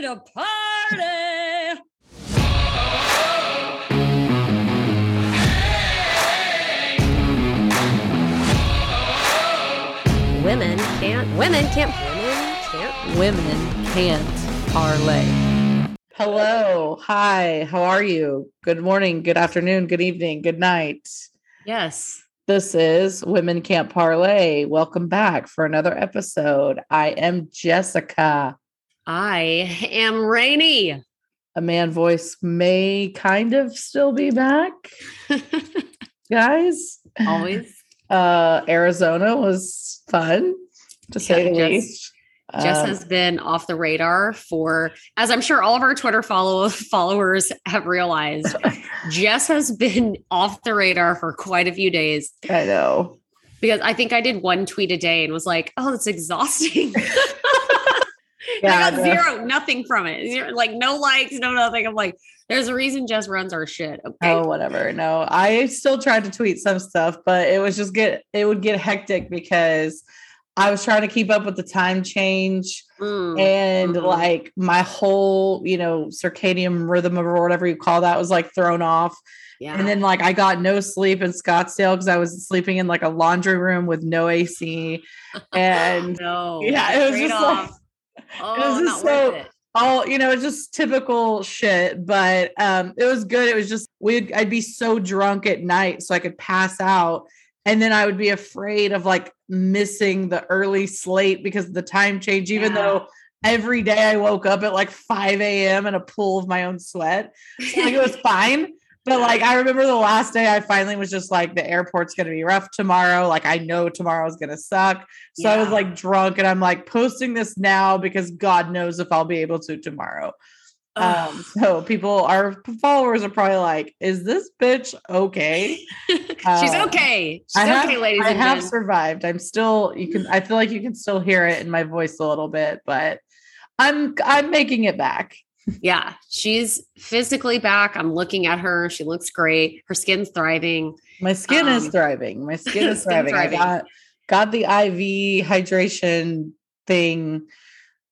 ready to party. Women can't. Women can't. Women can't. Women can't parlay. Hello. Hi. How are you? Good morning, good afternoon, good evening, good night. Yes. This is Women Can't Parlay. Welcome back for another episode. I am Jessica. I am Rainy. A man voice may kind of still be back, guys. Always. Uh, Arizona was fun to say the Jess- least. Jess Um, has been off the radar for, as I'm sure all of our Twitter follow- followers have realized, Jess has been off the radar for quite a few days I know. because I think I did one tweet a day and was like, oh, it's exhausting. Yeah, I got zero, nothing from it. Zero, like no likes, no nothing. I'm like, there's a reason Jess runs our shit. Okay. Oh, whatever. No, I still tried to tweet some stuff, but it was just get it would get hectic because I was trying to keep up with the time change Mm, and mhm. like my whole, you know, circadian rhythm or whatever you call that was like thrown off. yeah. And then like I got no sleep in Scottsdale because I was sleeping in like a laundry room with no AC. And no. yeah, it was straight just like- off. Oh, was not just so- worth it. all you know it's just typical shit but um it was good it was just we'd i'd be so drunk at night so i could pass out and then i would be afraid of like missing the early slate because of the time change even Yeah. though every day i woke up at like 5 a.m in a pool of my own sweat like it was fine but like i remember the last day i finally was just like the airport's gonna be rough tomorrow like i know tomorrow's gonna suck so I was like drunk and I'm like posting this now because God knows if I'll be able to tomorrow. Um, so people, our followers are probably like, is this bitch okay? She's Uh, okay. She's I have, okay, ladies I have gentlemen. survived. I'm still, you can, I feel like you can still hear it in my voice a little bit, but I'm, I'm making it back. Yeah, she's physically back. I'm looking at her. She looks great. Her skin's thriving. My skin is Um, thriving. My skin is skin thriving. thriving. I got got the IV hydration thing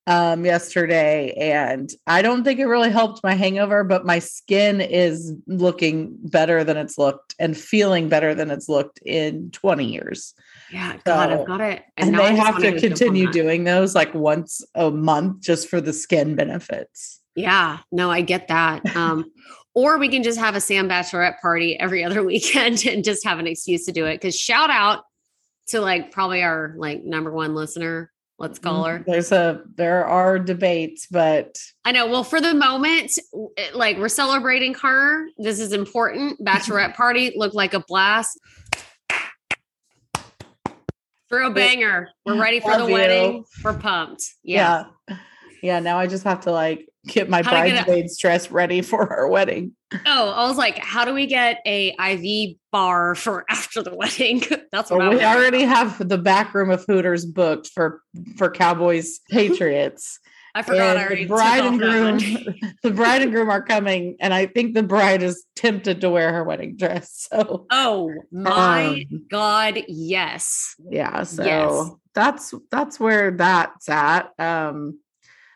um yesterday and I don't think it really helped my hangover, but my skin is looking better than it's looked and feeling better than it's looked in 20 years. Yeah, God, So- I've got it. And, I they have to go jump on continue doing those like once a month just for the skin benefits. Yeah, no, I get that. Um, or we can just have a Sam Bachelorette party every other weekend and just have an excuse to do it. Because shout out to like probably our like number one listener. Let's call her. There's a there are debates, but I know. Well, for the moment, like we're celebrating her. This is important. Bachelorette party looked like a blast. For a banger. We're ready for Love the you. wedding. We're pumped. Yeah. Yeah, now I just have to like get my bridesmaids dress ready for our wedding. Oh, I was like, how do we get a IV bar for after the wedding? That's what I Well, we already have the back room of Hooters booked for for Cowboys Patriots. I forgot I and already the bride and groom, the bride and groom are coming, and I think the bride is tempted to wear her wedding dress. So Oh my um, God, yes. yeah, so Yes. that's that's where that's at. Um,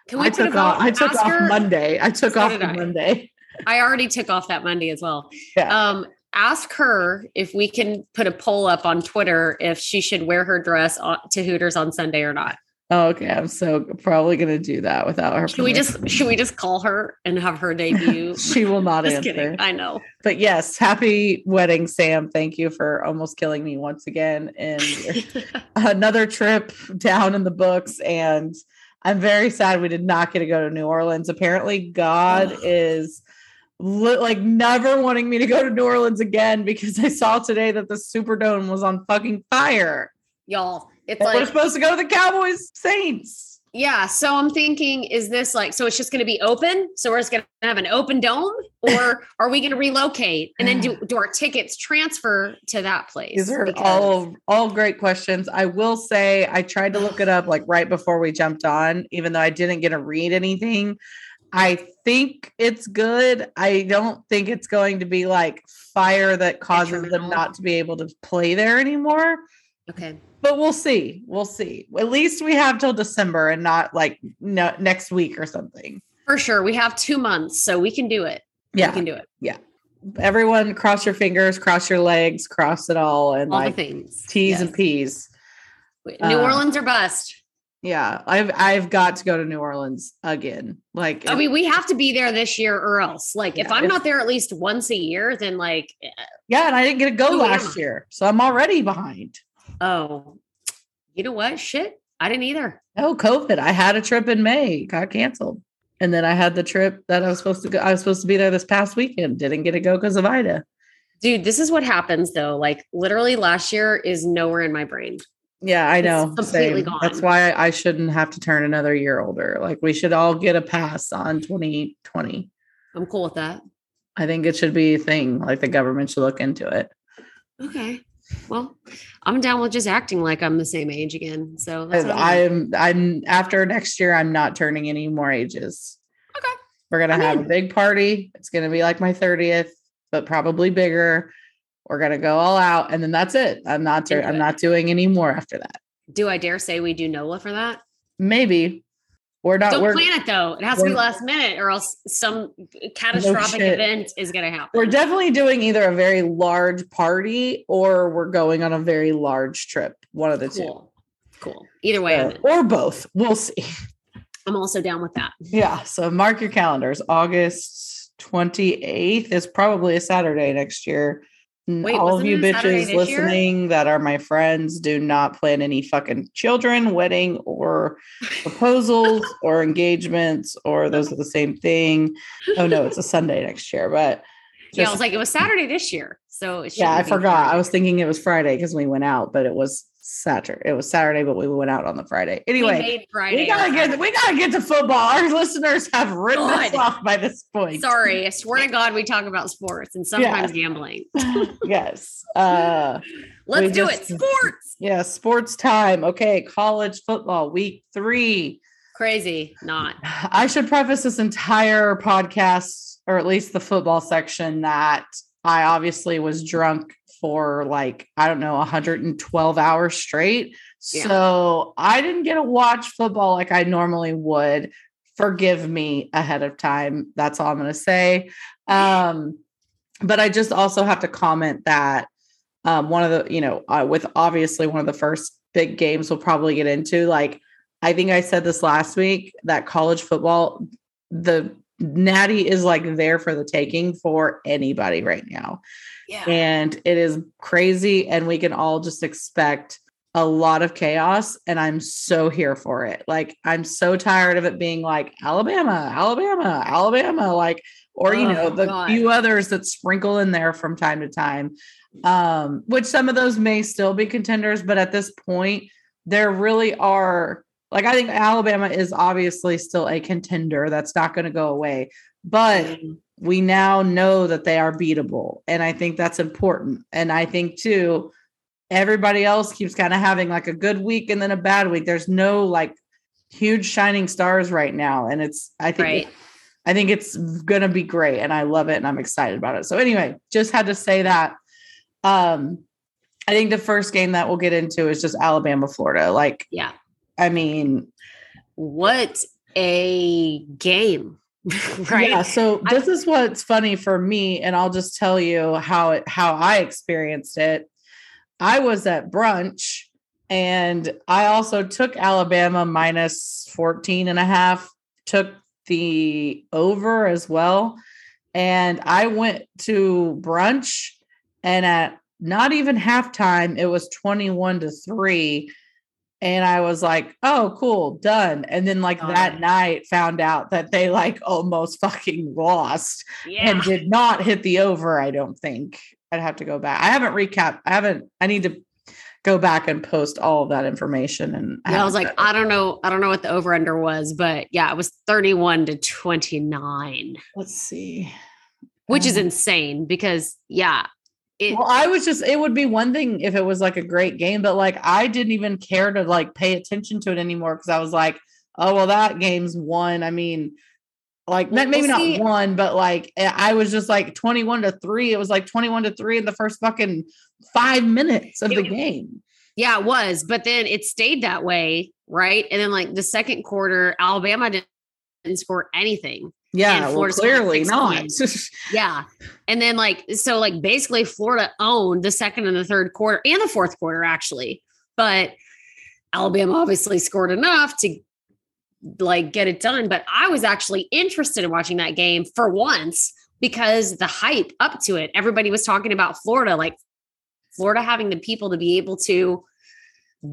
Can we I put took off. I took off Monday. I took So off I. Monday. I already took off that Monday as well. Yeah. Um, ask her if we can put a poll up on Twitter if she should wear her dress to Hooters on Sunday or not. Oh, okay, I'm so probably gonna do that without her. Should we just should we just call her and have her debut? she will not answer. kidding. I know. But yes, happy wedding, Sam. Thank you for almost killing me once again. And another trip down in the books. And I'm very sad we did not get to go to New Orleans. Apparently, God is li- like never wanting me to go to New Orleans again because I saw today that the Superdome was on fucking fire. Y'all, it's And we're supposed to go to the Cowboys Saints. Yeah. So I'm thinking, is this like, so it's just going to be open? So we're just going to have an open dome or are we going to relocate and then do, do our tickets transfer to that place? These are Because- all all great questions. I will say I tried to look it up like right before we jumped on, even though I didn't get to read anything. I think it's good. I don't think it's going to be like fire that causes them not to be able to play there anymore. Okay. But we'll see. We'll see. At least we have till December and not like no, next week or something. For sure. We have two months, so we can do it. Yeah. We can do it. Yeah. Everyone cross your fingers, cross your legs, cross it all and All like the things. T's Yes. and P's. New Uh, Orleans or bust. Yeah. I've I've got to go to New Orleans again. Like I mean, we have to be there this year or else. Like, if I'm if- not there at least once a year, then like, eh, yeah, and I didn't get to go last year. So I'm already behind. Oh, you know what? Shit, I didn't either. No, COVID. I had a trip in May, got canceled. And then I had the trip that I was supposed to go. I was supposed to be there this past weekend. Didn't get to go because of Ida. Dude, this is what happens though. Like, literally, last year is nowhere in my brain. Yeah, I It's know. completely Same. That's why I shouldn't have to turn another year older. Like we should all get a pass on 2020. I'm cool with that. I think it should be a thing. Like the government should look into it. Okay. Well, I'm down with just acting like I'm the same age again. So I'm. I'm I'm after next year, I'm not turning any more ages. Okay. We're gonna I'm have a big party. It's gonna be like my 30th, but probably bigger. We're gonna go all out, and then that's it. I'm not I'm it. not doing any more after that. Do I dare say we do NOLA for that? Maybe we're not. Don't we're, plan it though. It has to be last minute, or else some catastrophic shit. event is going to happen. we're definitely doing either a very large party or we're going on a very large trip. One of the two. cool. Cool. Either way, So- or both. We'll see. I'm also down with that. Yeah. So mark your calendars. August 28th is probably a Saturday next year. Wait, All of you bitches year? listening that are my friends, do not plan any fucking children, wedding, or proposals or engagements, or those are the same thing. Oh no, it's a Sunday next year, but yeah, I was like, it was Saturday this year, so yeah, I forgot. I was thinking it was Friday because we went out, but it was Saturday. It was Saturday, but we went out on the Friday. Anyway, made Friday. we gotta get we gotta get to football. Our listeners have written us off by this point. Sorry, I swear to God, we talk about sports and sometimes gambling. yes. Uh Let's do just- it. Sports. yeah, sports time. Okay, college football week three. Crazy, not. I should preface this entire podcast, or at least the football section, that I obviously was drunk for like, I don't know, 112 hours straight. Yeah. So I didn't get to watch football like I normally would. Forgive me ahead of time. That's all I'm going to say. Um, but I just also have to comment that um, one of the, you know, uh, with obviously one of the first big games we'll probably get into, like, I think I said this last week that college football, the natty is like there for the taking for anybody right now. Yeah. And it is crazy. And we can all just expect a lot of chaos. And I'm so here for it. Like, I'm so tired of it being like Alabama, Alabama, Alabama, like, or, you Oh, know, the God. few others that sprinkle in there from time to time, um, which some of those may still be contenders. But at this point, there really are like I think Alabama is obviously still a contender that's not going to go away, but Mhm. We now know that they are beatable, and I think that's important. And I think too, everybody else keeps kind of having like a good week and then a bad week. There's no like huge shining stars right now, and it's I think Right. I think it's gonna be great, and I love it, and I'm excited about it. So anyway, just had to say that. Um, I think the first game that we'll get into is just Alabama, Florida. Like, Yeah. I mean, What a game. right. Yeah. So I- this is what's funny for me, and I'll just tell you how it how I experienced it. I was at brunch and I also took Alabama minus 14 and a half, took the over as well. And I went to brunch and at not even halftime, it was 21 to 3. And I was like, oh, cool, done. And then, like, that God. night, found out that they like almost fucking lost Yeah. and did not hit the over. I don't think I'd have to go back. I haven't recapped. I haven't. I need to go back and post all of that information. And Yeah, I was like, I don't know, I don't know what the over under was, but yeah, it was 31 to 29, let's see. which is Um, insane because yeah, it Well, I was just. It would be one thing if it was like a great game, but like I didn't even care to like pay attention to it anymore because I was like, oh well, that game's won. I mean. Like Well, maybe well, not one, but like eh, I was just like 21 to 3. It was like 21 to 3 in the first fucking five minutes of the game. yeah, it was, but then it stayed that way, right? And then like the second quarter, Alabama didn't score anything. Yeah, well, clearly not. Yeah. And then like so like basically Florida owned the second and the third quarter and the fourth quarter actually. But Alabama obviously scored enough to like get it done, but I was actually interested in watching that game for once because the hype up to it. Everybody was talking about Florida like Florida having the people to be able to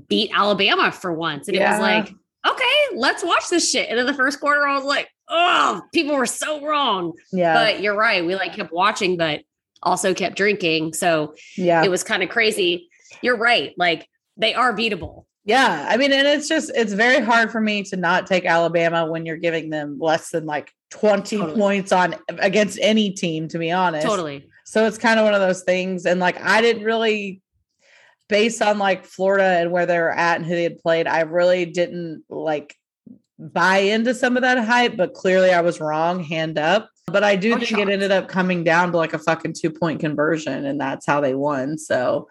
beat Alabama for once. And it was like, okay, let's watch this shit. And in the first quarter I was like, oh, people were so wrong yeah, but you're right. We like kept watching, but also kept drinking. So yeah, it was kind of crazy. You're right. Like they are beatable. yeah. I mean, and it's just it's very hard for me to not take Alabama when you're giving them less than like 20 Totally. points on against any team, to be honest. Totally. So it's kind of one of those things. And like I didn't really based on like Florida and where they were at and who they had played, I really didn't like buy into some of that hype, but clearly I was wrong, hand up. But I do I'm think shocked. it ended up coming down to like a fucking two point conversion, and that's how they won. So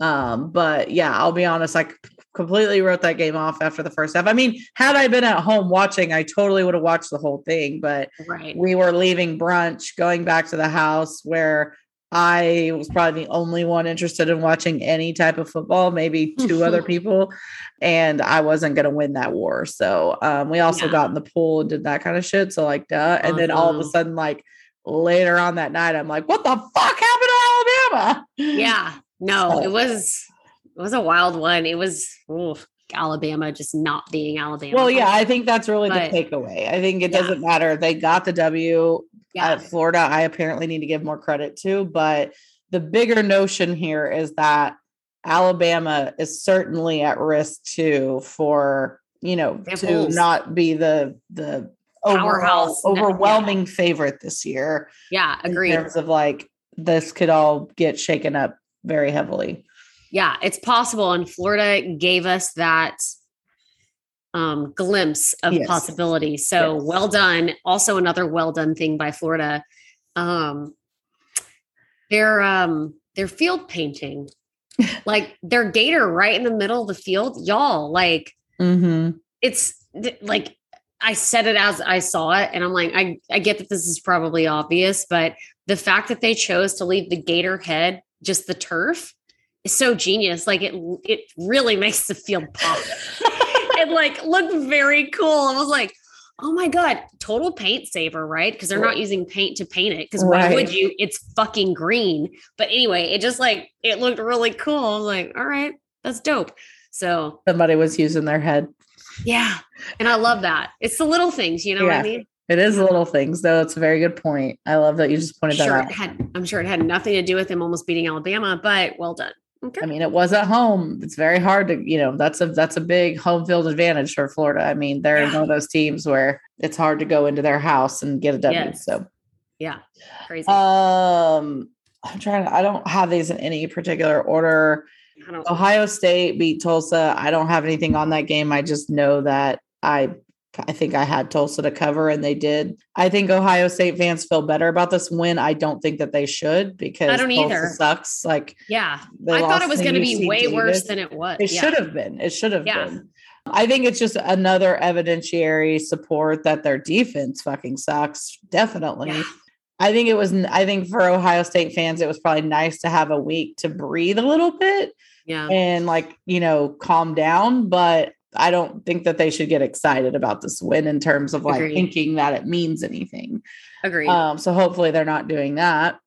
um, but yeah, I'll be honest, I c- completely wrote that game off after the first half. I mean, had I been at home watching, I totally would have watched the whole thing, but Right. we were leaving brunch, going back to the house where I was probably the only one interested in watching any type of football, maybe two other people, and I wasn't going to win that war. So um, we also Yeah. got in the pool and did that kind of shit. So like, duh. And then all of a sudden, like later on that night, I'm like, what the fuck happened to Alabama? Yeah. No, it was it was a wild one. It was oof, Alabama just not being Alabama. Well, yeah, I think that's really But- the takeaway. I think it Yeah. doesn't matter. They got the W. Uh, yeah. at Florida, I apparently need to give more credit to. But the bigger notion here is that Alabama is certainly at risk too for you know have to not be the the overall, Powerhouse. No, yeah. overwhelming favorite this year. yeah, In agreed. terms of like this could all get shaken up very heavily. Yeah, it's possible. And Florida gave us that um, glimpse of Yes. possibility. So Yes. well done. Also, another well done thing by Florida. Um, their um, their field painting, like their gator right in the middle of the field, y'all. Like Mm-hmm. it's like I said it as I saw it, and I'm like, I I get that this is probably obvious, but the fact that they chose to leave the gator head just the turf is so genius. Like it it really makes the field pop. it like looked very cool. I was like, oh my god, total paint saver, right? Because they're not using paint to paint it. Because why would you? It's fucking green. But anyway, it just like it looked really cool. I was like, all right, that's dope. So Somebody was using their head. yeah. And I love that. It's the little things, you know what I mean? It is little things, though. It's a very good point. I love that you just I'm pointed that sure out. it had I'm sure it had nothing to do with them almost beating Alabama, but well done. Okay. I mean, it was at home. It's very hard to, you know, that's a that's a big home field advantage for Florida. I mean, they're Yeah. one of those teams where it's hard to go into their house and get a W. Yes. So, yeah. Crazy. um, I'm trying. To, I don't have these in any particular order. Ohio State beat Tulsa. I don't have anything on that game. I just know that I I think I had Tulsa to cover and they did. I think Ohio State fans feel better about this win. I don't think that they should because don't Tulsa either. sucks. Like yeah. I thought it was to gonna be way worse than it was. It yeah. should have been. It should have Yeah. been. I think it's just another evidentiary support that their defense fucking sucks. Definitely. Yeah. I think it was, I think for Ohio State fans, it was probably nice to have a week to breathe a little bit Yeah. and like, you know, calm down. But I don't think that they should get excited about this win in terms of like Agreed. thinking that it means anything. Agreed. Um, so hopefully they're not doing that.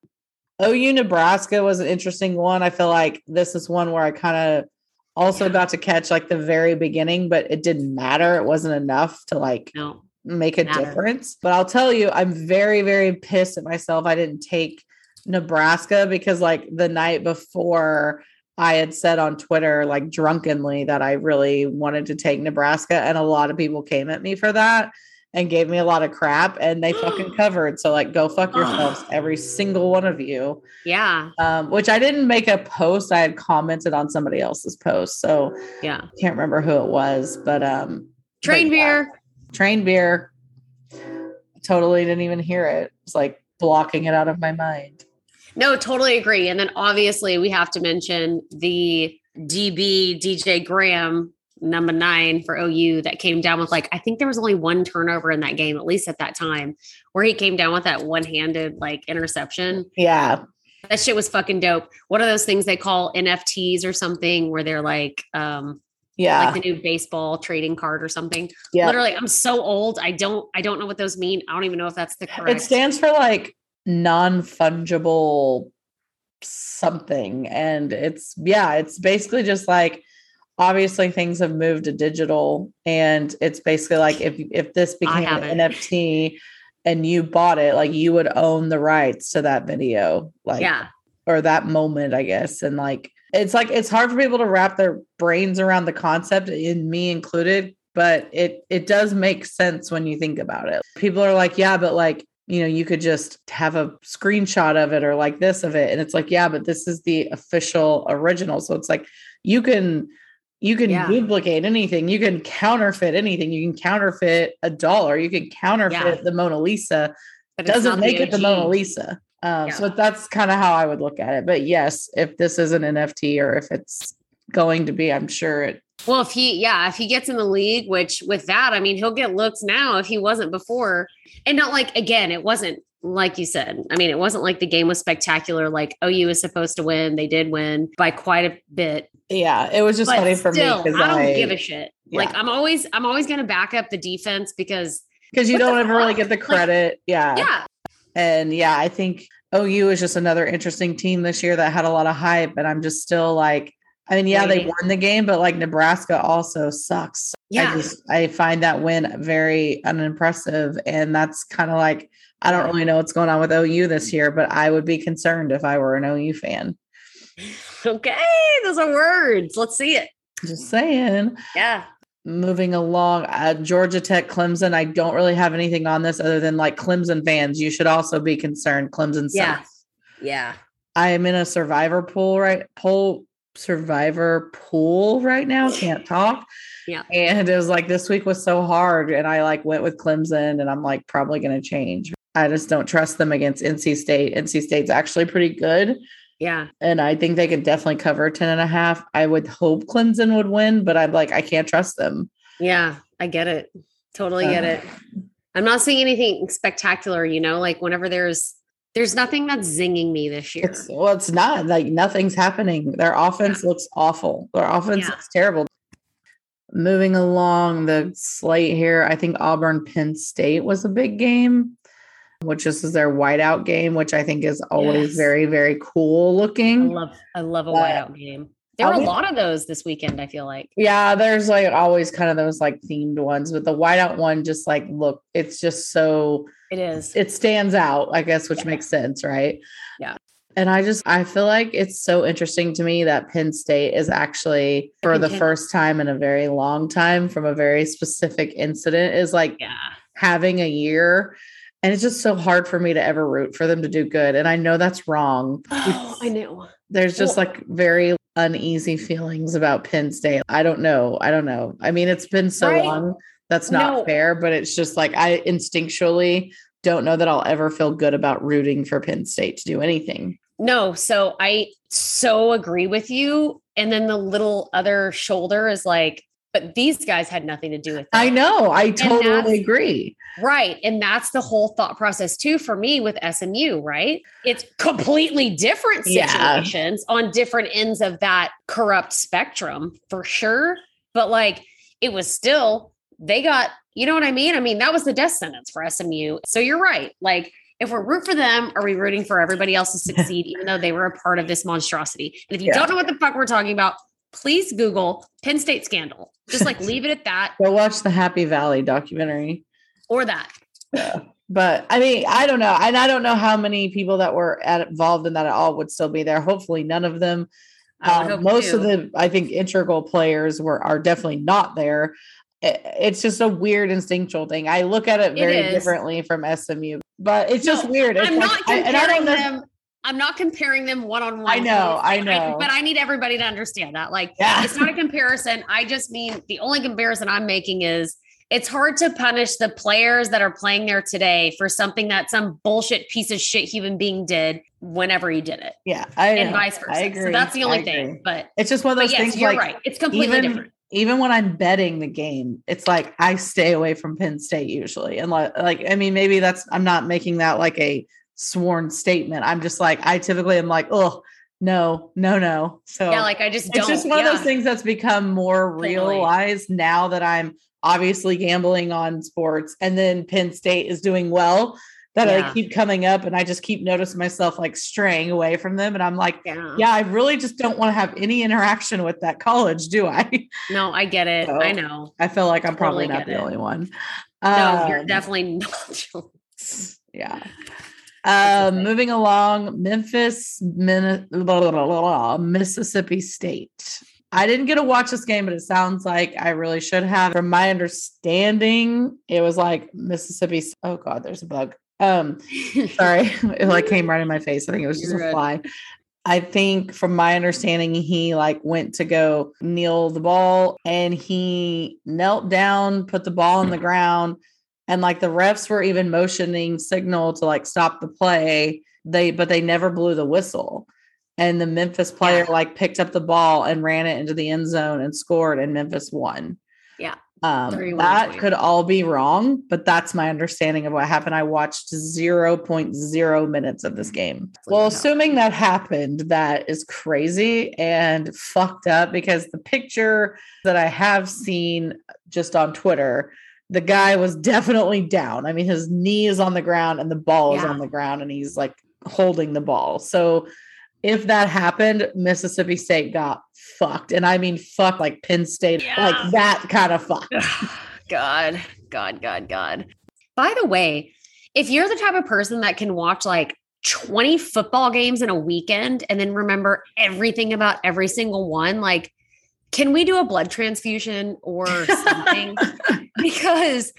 OU Nebraska was an interesting one. I feel like this is one where I kind of also got to catch like the very beginning, but it didn't matter. It wasn't enough to like no. make a Matter. difference. But I'll tell you, I'm very, very pissed at myself. I didn't take Nebraska because like the night before I had said on Twitter, like drunkenly, that I really wanted to take Nebraska. And a lot of people came at me for that and gave me a lot of crap and they fucking covered. So like go fuck yourselves, every single one of you. Yeah. Um, which I didn't make a post. I had commented on somebody else's post. So Yeah. can't remember who it was, but um Train but yeah beer. train beer. Totally didn't even hear it. It's like blocking it out of my mind. No, totally agree. And then obviously we have to mention the DB DJ Graham number nine for OU that came down with like I think there was only one turnover in that game, at least at that time, where he came down with that one-handed like interception. Yeah. That shit was fucking dope. What are those things they call NFTs or something where they're like um Yeah. like the new baseball trading card or something. yeah. Literally, I'm so old. I don't I don't know what those mean. I don't even know if that's the correct. It stands for like non-fungible something. And it's yeah, it's basically just like obviously things have moved to digital. And it's basically like if if this became an. NFT and you bought it, like you would own the rights to that video. Like yeah. or that moment, I guess. And like it's like it's hard for people to wrap their brains around the concept, in me included, but it it does make sense when you think about it. People are like, yeah, but like, you know, you could just have a screenshot of it or like this of it. And it's like, yeah, but this is the official original. So it's like you can you can Yeah. duplicate anything, you can counterfeit anything, you can counterfeit a dollar, you can counterfeit the Mona Lisa But doesn't make the it the Mona Lisa. Um, So that's kind of how I would look at it. But yes, if this is an NFT or if it's going to be, I'm sure it. Well, if he, yeah, if he gets in the league, which with that, I mean, he'll get looks now if he wasn't before. And not like, again, it wasn't like you said. I mean, it wasn't like the game was spectacular. Like oh, OU was supposed to win. They did win by quite a bit. Yeah, it was just But funny for still, me I don't I give a shit. Like. I'm always, I'm always going to back up the defense because, because you don't ever really get the Like, credit. yeah. yeah, and yeah, I think OU is just another interesting team this year that had a lot of hype, and I'm just still like. I mean, yeah, they won the game, but like Nebraska also sucks. Yeah. I just I find that win very unimpressive. And that's kind of like I don't really know what's going on with OU this year, but I would be concerned if I were an OU fan. okay, those are words. Let's see it. Just saying. Yeah, Moving along, uh, Georgia Tech, Clemson. I don't really have anything on this other than like Clemson fans. You should also be concerned. Clemson sucks. Yeah. yeah. I am in a survivor pool right pool survivor pool right now. Can't talk. Yeah. And it was like this week was so hard. And I like went with Clemson and I'm like probably gonna change. I just don't trust them against NC State. NC State's actually pretty good. Yeah. And I think they could definitely cover 10 and a half. I would hope Clemson would win, but I'm like, I can't trust them. Yeah. I get it. Totally get Uh, it. I'm not seeing anything spectacular, you know, like whenever there's there's nothing that's zinging me this year. It's well, it's not like nothing's happening. Their offense looks awful. Their offense Yeah. looks terrible. Moving along the slate here, I think Auburn Penn State was a big game, which this is their whiteout game, which I think is always Yes. very, very cool I looking. love I love a But whiteout game. There were a lot of those this weekend, I feel like. Yeah, there's like always kind of those like themed ones, but the whiteout one just like look, it's just so It is. it stands out, I guess, which Yeah. makes sense, right? Yeah. And I just I feel like it's so interesting to me that Penn State is actually for the first time in a very long time from a very specific incident is like yeah. having a year. And it's just so hard for me to ever root for them to do good. And I know that's wrong. Oh, I know. There's just Well- like very uneasy feelings about Penn State. I don't know. I don't know. I mean, it's been so Right. long. That's not No. fair, but it's just like I instinctually don't know that I'll ever feel good about rooting for Penn State to do anything. No, so I so agree with you. And then the little other shoulder is like, but these guys had nothing to do with it. I know. I totally agree. Right. And that's the whole thought process too for me with SMU, right? It's completely different Yeah. situations on different ends of that corrupt spectrum for sure. But like it was still, they got, you know what I mean? I mean, that was the death sentence for SMU. So you're right. Like if we're root for them, are we rooting for everybody else to succeed, even though they were a part of this monstrosity? And if you Yeah. don't know what the fuck we're talking about, please Google Penn State scandal. Just like leave it at that Go watch the Happy Valley documentary. or that. Yeah. But I mean, I don't know. And I don't know how many people that were at, involved in that at all would still be there. Hopefully, none of them. Um, most of the, I think, integral players were are definitely not there. I- It's just a weird instinctual thing. I look at it It very is. differently from SMU, but it's just No, weird. It's I'm like- not I- and I don't know- them. I'm not comparing them one on one. I know, I know. but I need everybody to understand that. Like, Yeah. it's not a comparison. I just mean the only comparison I'm making is it's hard to punish the players that are playing there today for something that some bullshit piece of shit human being did whenever he did it, Yeah, I and know. vice versa. I agree. So that's the only thing. But, It's just one of those yes, things. you're like, right. It's completely even different. even when I'm betting the game, it's like I stay away from Penn State usually. And like, like I mean, maybe that's I'm not making that like a sworn statement. I'm just like I typically am like, oh no, no, no. So yeah, like I just it's don't. just one yeah. of those things that's become more realized now that I'm obviously gambling on sports and then Penn State is doing well that Yeah. I keep coming up and I just keep noticing myself like straying away from them. And I'm like, Yeah. yeah, I really just don't want to have any interaction with that college, do I? No, I get it. So, I know. I feel like I'm probably Totally not the it. only one. No, you're Um, definitely not. yeah. Um, moving along, Memphis, Min- blah, blah, blah, Mississippi State. I didn't get to watch this game, but it sounds like I really should have. From my understanding, it was like Mississippi. Oh God, there's a bug. Um, sorry, it like came right in my face. I think it was just You're a good. fly. I think from my understanding, he like went to go kneel the ball and he knelt down, put the ball on the ground, and like the refs were even motioning signal to like stop the play. They but they never blew the whistle. And the Memphis player like picked up the ball and ran it into the end zone and scored, and Memphis won. Yeah. Um, that could all be wrong, but that's my understanding of what happened. I watched 0.0 minutes of this game. Well, assuming that happened, that is crazy and fucked up because the picture that I have seen just on Twitter, the guy was definitely down. I mean, his knee is on the ground and the ball is Yeah. on the ground and he's like holding the ball. So if that happened, Mississippi State got fucked. And I mean, fuck like Penn State, Yeah. like that kind of fuck. God, God, God, God. By the way, if you're the type of person that can watch like 20 football games in a weekend and then remember everything about every single one, like, can we do a blood transfusion or something? because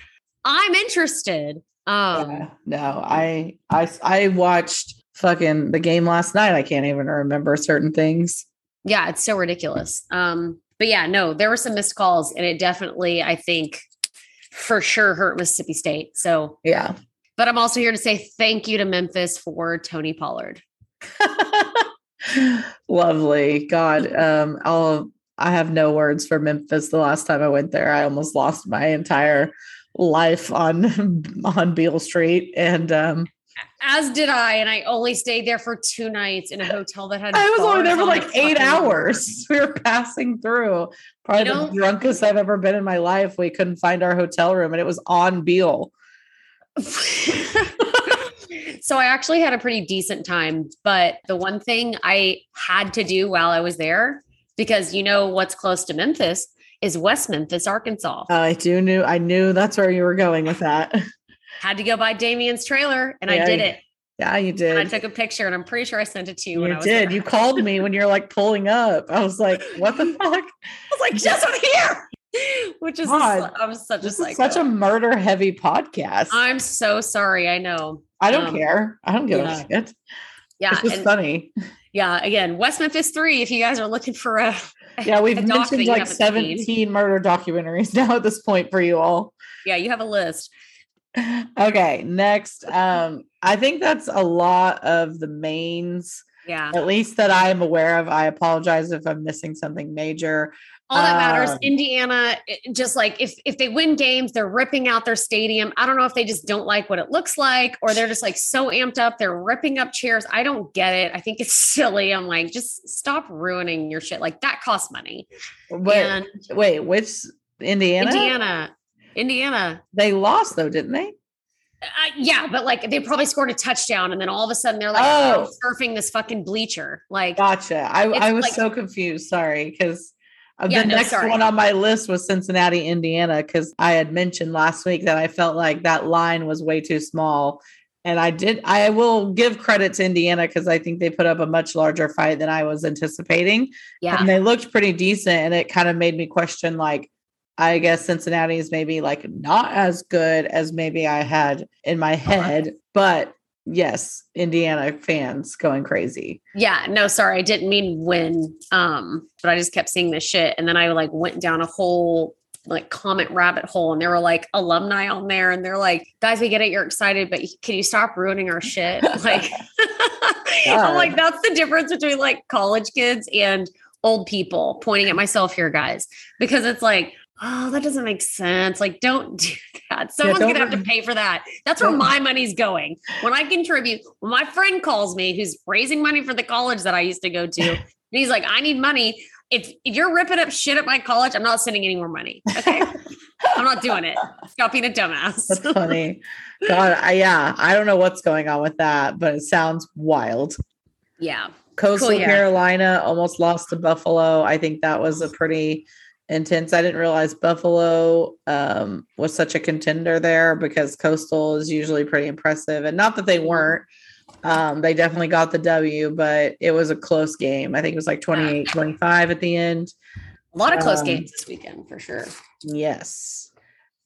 I'm interested. Um, Yeah, no, I I I watched fucking the game last night. I can't even remember certain things. yeah, it's so ridiculous. Um, but yeah, no, there were some missed calls, and it definitely, I think, for sure hurt Mississippi State. So, Yeah. but I'm also here to say thank you to Memphis for Tony Pollard. Lovely. God, um, I'll I have no words for Memphis. The last time I went there, I almost lost my entire life on on Beale Street. And um As did I, and I only stayed there for two nights in a hotel that had. I was only there for like eight hours. We were passing through. Probably You know- the drunkest I've ever been in my life. We couldn't find our hotel room and it was on Beale. so I actually had a pretty decent time, but the one thing I had to do while I was there, because you know what's close to Memphis is West Memphis, Arkansas. I do knew I knew that's where you were going with that. had to go by Damien's trailer, and Yeah, I did you it. Yeah, you And I took a picture, and I'm pretty sure I sent it to you. when I You was did. there. You called me when you're like pulling up. I was like, what the fuck? I was like, just on here, which is God, sl- I'm such a such a murder heavy podcast. I'm so sorry. I know. I don't um, care. I don't give yeah. a shit. Yeah, It's just funny. Yeah. Again, West Memphis three. If you guys are looking for a Yeah, we've a mentioned like seen. 17 murder documentaries now at this point for you all. Yeah, you have a list. Okay, next. Um, I think that's a lot of the mains, Yeah. at least that I'm aware of. I apologize if I'm missing something major. All that matters. Um, Indiana, just like if if they win games, they're ripping out their stadium. I don't know if they just don't like what it looks like, or they're just like so amped up, they're ripping up chairs. I don't get it. I think it's silly. I'm like, just stop ruining your shit. Like that costs money. Wait, and wait, which Indiana? Indiana, Indiana. They lost though, didn't they? Uh, yeah, but like they probably scored a touchdown, and then all of a sudden they're like Oh. surfing this fucking bleacher. Like, Gotcha. I, I was like- so confused. Sorry, because Uh, yeah, the no, next sorry. one on my list was Cincinnati, Indiana, because I had mentioned last week that I felt like that line was way too small. And I did, I will give credit to Indiana because I think they put up a much larger fight than I was anticipating. yeah, And they looked pretty decent. And it kind of made me question, like, I guess Cincinnati is maybe like not as good as maybe I had in my uh-huh. head. But yes, Indiana fans going crazy. Yeah, no, sorry, I didn't mean win. Um, but I just kept seeing this shit, and then I like went down a whole like comment rabbit hole, and there were like alumni on there, and they're like, "Guys, we get it, you're excited, but can you stop ruining our shit?" Like, I'm like, that's the difference between like college kids and old people pointing at myself here, guys, because it's like, oh, that doesn't make sense. Like, don't do that. Someone's don't gonna have to pay for that. That's where my money's going. When I contribute, when my friend calls me who's raising money for the college that I used to go to, and he's like, I need money. If if you're ripping up shit at my college, I'm not sending any more money. Okay. I'm not doing it. Stop being a dumbass. That's funny. God, I, yeah, I don't know what's going on with that, but it sounds wild. yeah. Coastal yeah. Carolina almost lost to Buffalo. I think that was a pretty intense. I didn't realize Buffalo um, was such a contender there because Coastal is usually pretty impressive. And not that they weren't, um, they definitely got the W, but it was a close game. I think it was like 28 25 at the end. A lot of close Um, games this weekend for sure. Yes.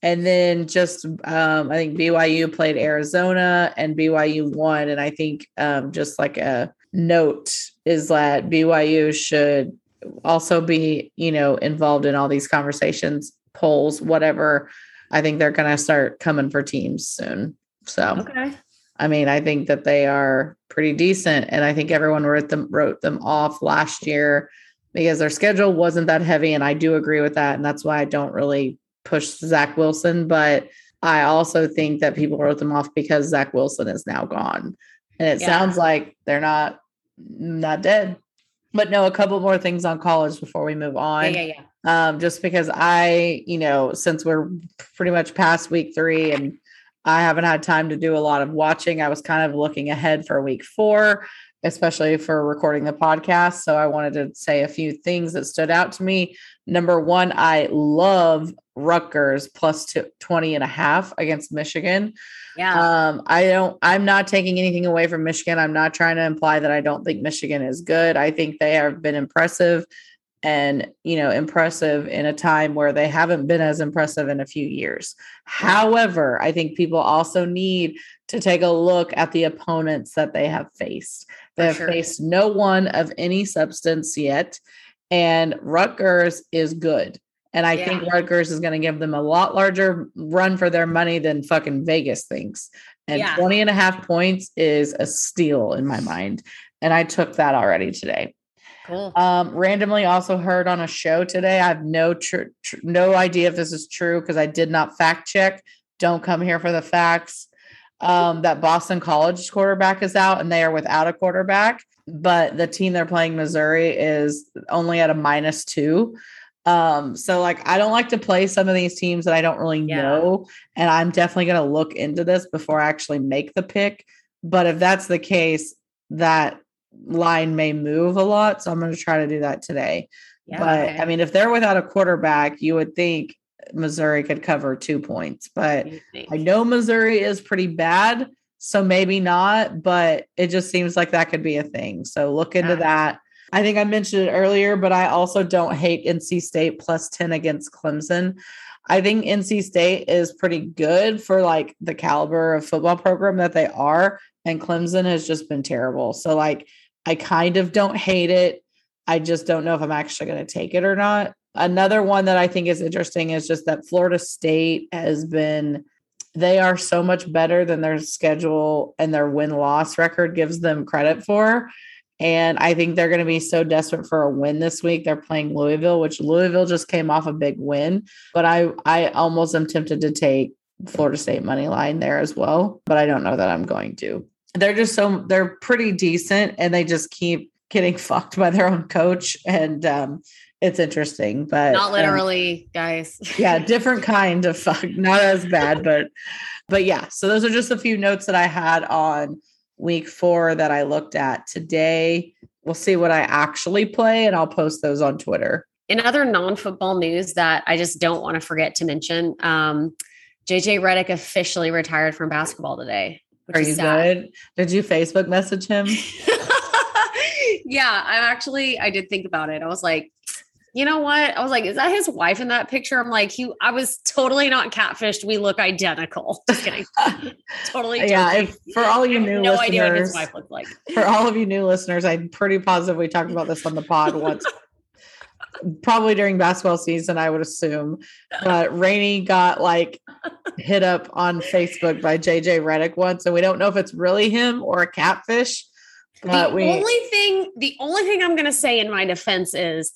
And then just um, I think BYU played Arizona and BYU won. And I think um, just like a note is that BYU should also be, you know, involved in all these conversations, polls, whatever. I think they're gonna start coming for teams soon. So Okay. I mean, I think that they are pretty decent, and I think everyone wrote them wrote them off last year because their schedule wasn't that heavy, and I do agree with that, and that's why I don't really push Zach Wilson. But I also think that people wrote them off because Zach Wilson is now gone, and it Yeah. sounds like they're not not dead. But no, a couple more things on college before we move on Yeah, yeah, yeah. um, just because I, you know, since we're pretty much past week three and I haven't had time to do a lot of watching, I was kind of looking ahead for week four, especially for recording the podcast. So I wanted to say a few things that stood out to me. Number one, I love Rutgers plus two, 20 and a half against Michigan. Yeah. Um, I don't, I'm not taking anything away from Michigan. I'm not trying to imply that I don't think Michigan is good. I think they have been impressive and, you know, impressive in a time where they haven't been as impressive in a few years. However, I think people also need to take a look at the opponents that they have faced. They have sure. faced no one of any substance yet. And Rutgers is good. And I think Yeah. Rutgers is going to give them a lot larger run for their money than fucking Vegas thinks. And Yeah. 20 and a half points is a steal in my mind. And I took that already today. cool. Um, randomly also heard on a show today. I have no tr- tr- no idea if this is true because I did not fact check. Don't come here for the facts. Um, that Boston College quarterback is out and they are without a quarterback, but the team they're playing, Missouri, is only at a minus two. Um, so like I don't like to play some of these teams that I don't really Yeah. know, and I'm definitely gonna look into this before I actually make the pick. But if that's the case, that line may move a lot. So I'm going to try to do that today. Yeah. but okay. I mean, if they're without a quarterback, you would think Missouri could cover two points. But What do you think? I know Missouri is pretty bad. So maybe not, but it just seems like that could be a thing. So look into Yeah. that. I think I mentioned it earlier, but I also don't hate NC State plus 10 against Clemson. I think NC State is pretty good for like the caliber of football program that they are. And Clemson has just been terrible. So, like, I kind of don't hate it. I just don't know if I'm actually going to take it or not. Another one that I think is interesting is just that Florida State has been, they are so much better than their schedule and their win loss record gives them credit for. And I think they're going to be so desperate for a win this week. They're playing Louisville, which Louisville just came off a big win. But I, I almost am tempted to take Florida State money line there as well. But I don't know that I'm going to. They're just so they're pretty decent, and they just keep getting fucked by their own coach, and um, it's interesting. But Not um, literally, guys. yeah, different kind of fuck, not as bad, but but yeah. So those are just a few notes that I had on week four that I looked at today. We'll see what I actually play, and I'll post those on Twitter. In other non-football news that I just don't want to forget to mention, um, JJ Redick officially retired from basketball today. Are you good? Did you Facebook message him? yeah, I'm actually I did think about it. I was like, you know what? I was like, is that his wife in that picture? I'm like, he I was totally not catfished. We look identical. Just kidding. totally. yeah, if, for all you new no idea what his listeners, wife looked like. for all of you new listeners, I'm pretty positive we talked about this on the pod once. Probably during basketball season, I would assume. But Rainey got like hit up on Facebook by JJ Redick once, and we don't know if it's really him or a catfish. But the we- only thing, the only thing I'm going to say in my defense is,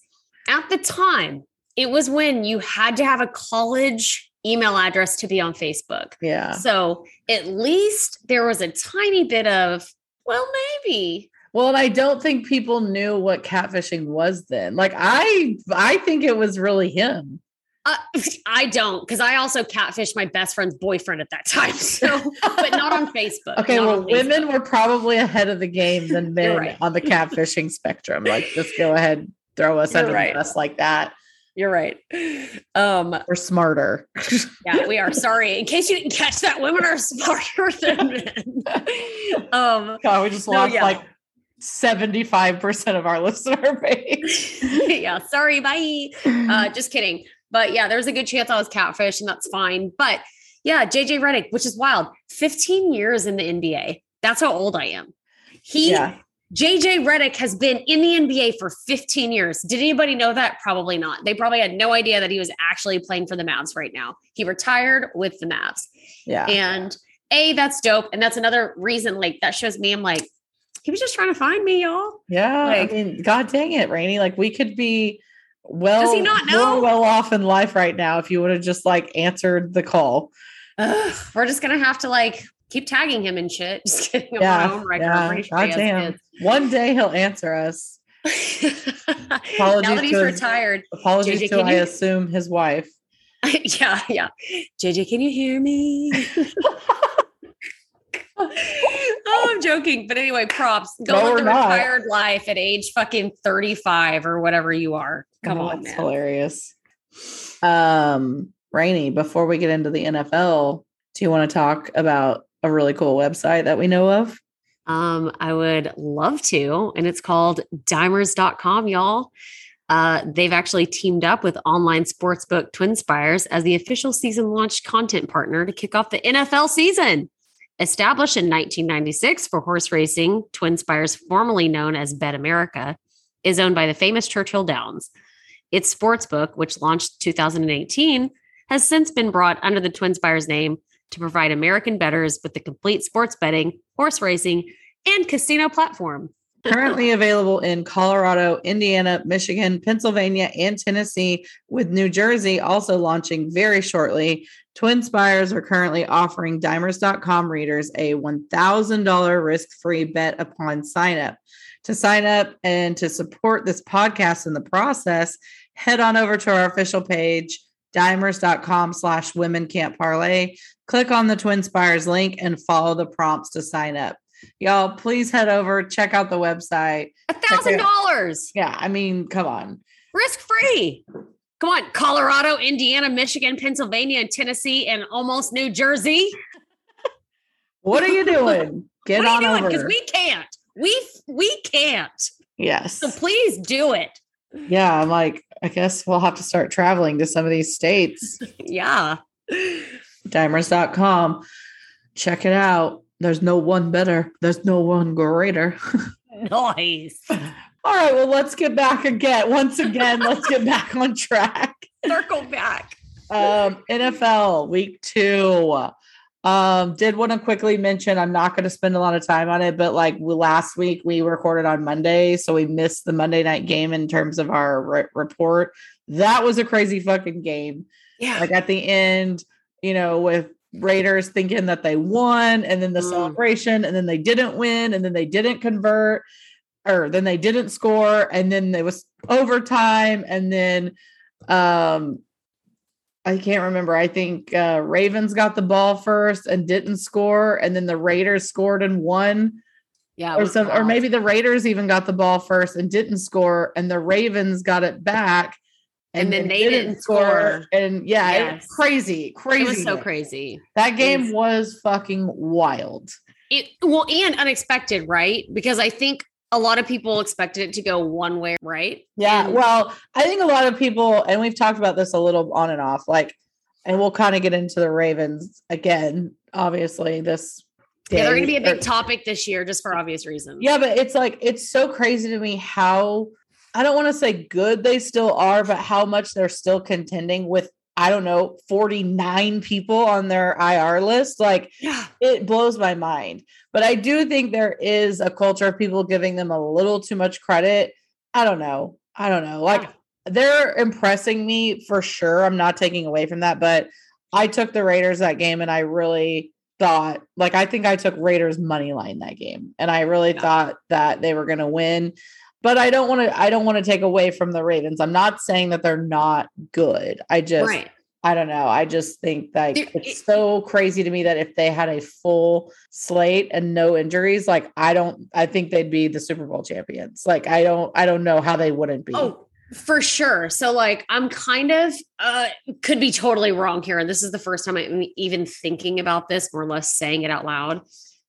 at the time, it was when you had to have a college email address to be on Facebook. Yeah. So at least there was a tiny bit of, well, maybe. Well, and I don't think people knew what catfishing was then. Like I I think it was really him. Uh, I don't, because I also catfished my best friend's boyfriend at that time. So, but not on Facebook. Okay, not well, on women were probably ahead of the game than men right. on the catfishing spectrum. Like, just go ahead, throw us You're under right. the bus like that. You're right. Um, We're smarter. yeah, we are. Sorry, in case you didn't catch that, women are smarter than men. um, God, we just No, lost yeah. like 75% of our listener base. yeah, sorry, bye. Uh, just kidding. But yeah, there's a good chance I was catfish, and that's fine. But yeah, JJ Redick, which is wild. 15 years in the NBA. That's how old I am. He yeah. JJ Redick has been in the NBA for 15 years. Did anybody know that? Probably not. They probably had no idea that he was actually playing for the Mavs right now. He retired with the Mavs. Yeah. And A, that's dope. And that's another reason, like, that shows me I'm like, he was just trying to find me, y'all. Yeah. Like- I mean, God dang it, Rainey. Like, we could be well, Does he not know? well off in life right now if you would have just like answered the call. Ugh, we're just gonna have to like keep tagging him and shit. Just kidding. I'm Yeah, my own record. yeah. I'm pretty sure he God damn. One day he'll answer us. kids. now Apologies that he's his- retired. Apologies JJ, to, I you- assume, his wife. yeah, yeah. JJ, can you hear me? oh, I'm joking. But anyway, props. Go No, with the not. retired life at age fucking 35 or whatever you are. Come Oh, on, that's man. hilarious. Um, Rainey, before we get into the NFL, do you want to talk about a really cool website that we know of? Um, I would love to. And it's called dimers.com, y'all. Uh, they've actually teamed up with online sportsbook Twinspires as the official season launch content partner to kick off the NFL season. Established in 1996 for horse racing, Twinspires, formerly known as Bet America, is owned by the famous Churchill Downs. Its sportsbook, which launched 2018, has since been brought under the Twinspires name to provide American bettors with the complete sports betting, horse racing, and casino platform. Currently available in Colorado, Indiana, Michigan, Pennsylvania, and Tennessee, with New Jersey also launching very shortly. Twin Spires are currently offering dimers.com readers a $1,000 risk free bet upon sign up. To sign up and to support this podcast in the process, head on over to our official page, dimers.com slash women can't parlay. Click on the Twin Spires link and follow the prompts to sign up. Y'all, please head over, check out the website. A thousand dollars Yeah, I mean, come on. risk free. Come on, Colorado, Indiana, Michigan, Pennsylvania, and Tennessee, and almost New Jersey. What are you doing? Get what are on you doing? over. Because we can't. We we can't. yes. So please do it. Yeah, I'm like, I guess we'll have to start traveling to some of these states. Yeah. Dimers.com. Check it out. There's no one better. There's no one greater. Nice. All right, well, let's get back again. Once again, let's get back on track. Circle back. Um, NFL week two. Um, did want to quickly mention I'm not going to spend a lot of time on it, but like we, last week we recorded on Monday, so we missed the Monday night game in terms of our re- report. That was a crazy fucking game. Yeah. Like at the end, you know, with Raiders thinking that they won, and then the Mm. celebration, and then they didn't win, and then they didn't convert, or then they didn't score, and then there was overtime, and then um I can't remember. I think uh Ravens got the ball first and didn't score, and then the Raiders scored and won. yeah. Or some, or maybe the Raiders even got the ball first and didn't score, and the Ravens got it back. And then they didn't score. And yeah, it was Yes. crazy, crazy. it was so crazy. That game was- was fucking wild. It well and unexpected, right? Because I think a lot of people expected it to go one way, right? Yeah. And- Well, I think a lot of people, and we've talked about this a little on and off, like, and we'll kind of get into the Ravens again, obviously, this Yeah, they're going to be a big topic this year, just for obvious reasons. Yeah, but it's like it's so crazy to me how I don't want to say good they still are, but how much they're still contending with I don't know, 49 people on their IR list. Like Yeah. it blows my mind. But I do think there is a culture of people giving them a little too much credit. I don't know. I don't know. Like they're impressing me for sure. I'm not taking away from that, but I took the Raiders that game and I really thought like I think I took Raiders money line that game and I really Yeah. thought that they were going to win. But I don't want to I don't want to take away from the Ravens. I'm not saying that they're not good. I just Right. I don't know. I just think like it's it- so crazy to me that if they had a full slate and no injuries, like I don't I think they'd be the Super Bowl champions. Like I don't I don't know how they wouldn't be. Oh, for sure. So like I'm kind of uh could be totally wrong here. And this is the first time I'm even thinking about this, more or less saying it out loud.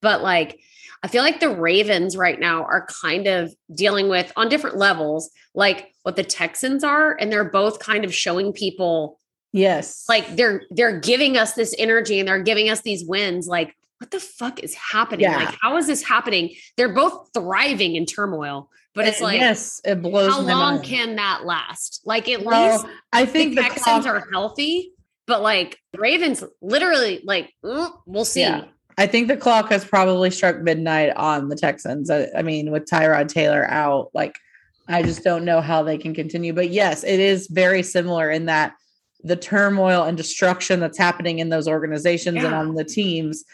But like I feel like the Ravens right now are kind of dealing with on different levels, like what the Texans are, and they're both kind of showing people Yes. like they're they're giving us this energy and they're giving us these wins. Like, what the fuck is happening? Yeah. Like, how is this happening? They're both thriving in turmoil, but it's Uh, like yes, it blows how long mind. can that last? Like at Well, least I think the Texans clock- are healthy, but like Ravens literally like mm, we'll see. Yeah. I think the clock has probably struck midnight on the Texans. I, I mean, with Tyrod Taylor out, like I just don't know how they can continue. But yes, it is very similar in that the turmoil and destruction that's happening in those organizations and on the teams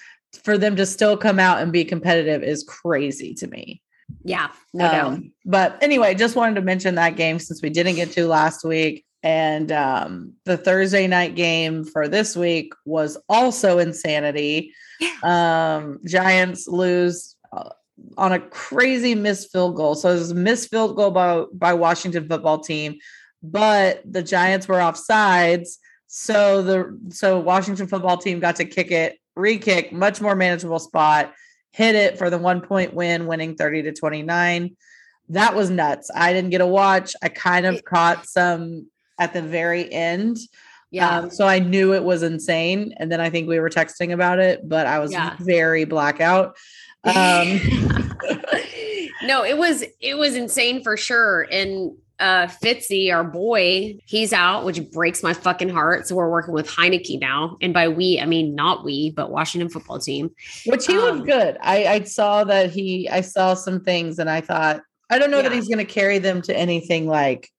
for them to still come out and be competitive is crazy to me. Yeah, no doubt. Um, but anyway, just wanted to mention that game since we didn't get to last week. And um, the Thursday night game for this week was also insanity. Um, Giants lose uh, on a crazy missed field goal. So it was a missed field goal by, by Washington football team, but the Giants were off sides. So the so Washington football team got to kick it, re-kick, much more manageable spot, hit it for the one point win, winning 30 to 29. That was nuts. I didn't get a watch. I kind of caught some at the very end. Yeah. Um, so I knew it was insane. And then I think we were texting about it, but I was Yeah. very blackout. Um, no, it was it was insane for sure. And uh Fitzy, our boy, he's out, which breaks my fucking heart. So we're working with Heinicke now. And by we, I mean not we, but Washington football team. which he Um, looked good. I, I saw that he, I saw some things and I thought, I don't know that he's going to carry them to anything like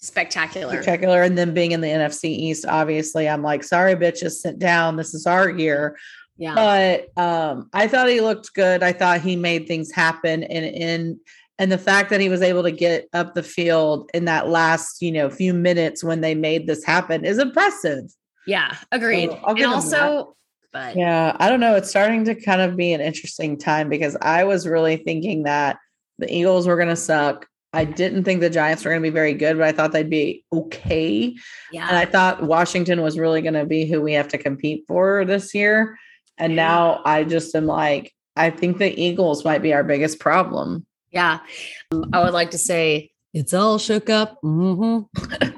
Spectacular. spectacular. And then being in the NFC East, obviously, I'm like, sorry, bitches, sit down. This is our year. Yeah. But um, I thought he looked good. I thought he made things happen, and in and the fact that he was able to get up the field in that last, you know, few minutes when they made this happen is impressive. yeah. Agreed. So and also, but Yeah, I don't know. It's starting to kind of be an interesting time because I was really thinking that the Eagles were going to suck. I didn't think the Giants were going to be very good, but I thought they'd be okay. yeah. And I thought Washington was really going to be who we have to compete for this year. And Yeah. now I just am like, I think the Eagles might be our biggest problem. Yeah. Um, I would like to say it's all shook up. hmm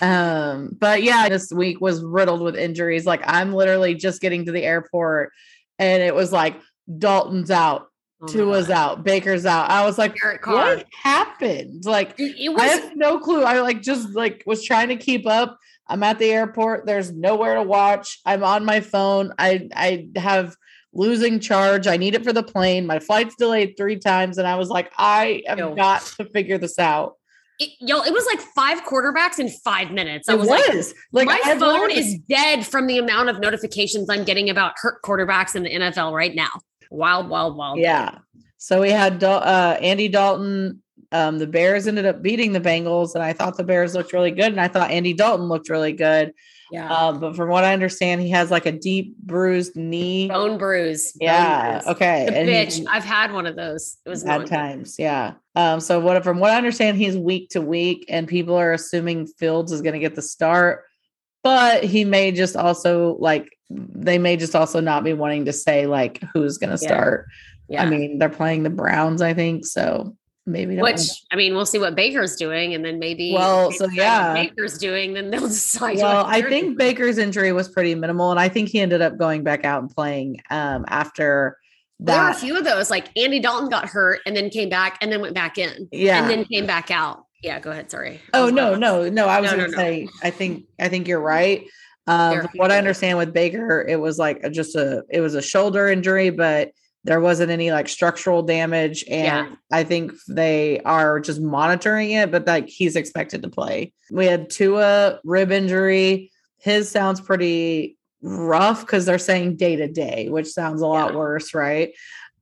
Um, but yeah, this week was riddled with injuries. Like I'm literally just getting to the airport and it was like Dalton's out, Oh Tua's out, Baker's out. I was like, what happened? Like It, it I have no clue. I like just like was trying to keep up. I'm at the airport. There's nowhere to watch. I'm on my phone. I I have losing charge. I need it for the plane. My flight's delayed three times, and I was like, I have Yo. got to figure this out. it, yo, it was like five quarterbacks in five minutes. I It was, like, was like my phone is dead from the amount of notifications I'm getting about hurt quarterbacks in the NFL right now. Wild, wild, wild. Yeah. So we had uh, Andy Dalton. Um, the Bears ended up beating the Bengals, and I thought the Bears looked really good, and I thought Andy Dalton looked really good. Yeah. Um, but from what I understand, he has like a deep bruised knee. Bone bruise. Bone yeah. bruise. Okay. The and he- bitch. I've had one of those. It was at times yeah um so what from what i understand he's week to week and people are assuming fields is going to get the start but he may just also like they may just also not be wanting to say like who's going to Yeah. start Yeah. i mean they're playing the browns i think so maybe Which I mean, we'll see what Baker's doing, and then maybe Well, so they decide what yeah. Baker's doing, then they'll decide. well i think doing. baker's injury was pretty minimal and i think he ended up going back out and playing um after there were a few of those. Like Andy Dalton got hurt and then came back and then went back in yeah and then came back out. Yeah, go ahead. Sorry. Oh no, no, no. I was No, no, gonna no. say I think I think you're right. Um what I understand with Baker, it was like a- just a it was a shoulder injury, but there wasn't any like structural damage. And Yeah. I think they are just monitoring it, but like he's expected to play. We had Tua rib injury. His sounds pretty rough because they're saying day to day, which sounds a lot Yeah. worse, right?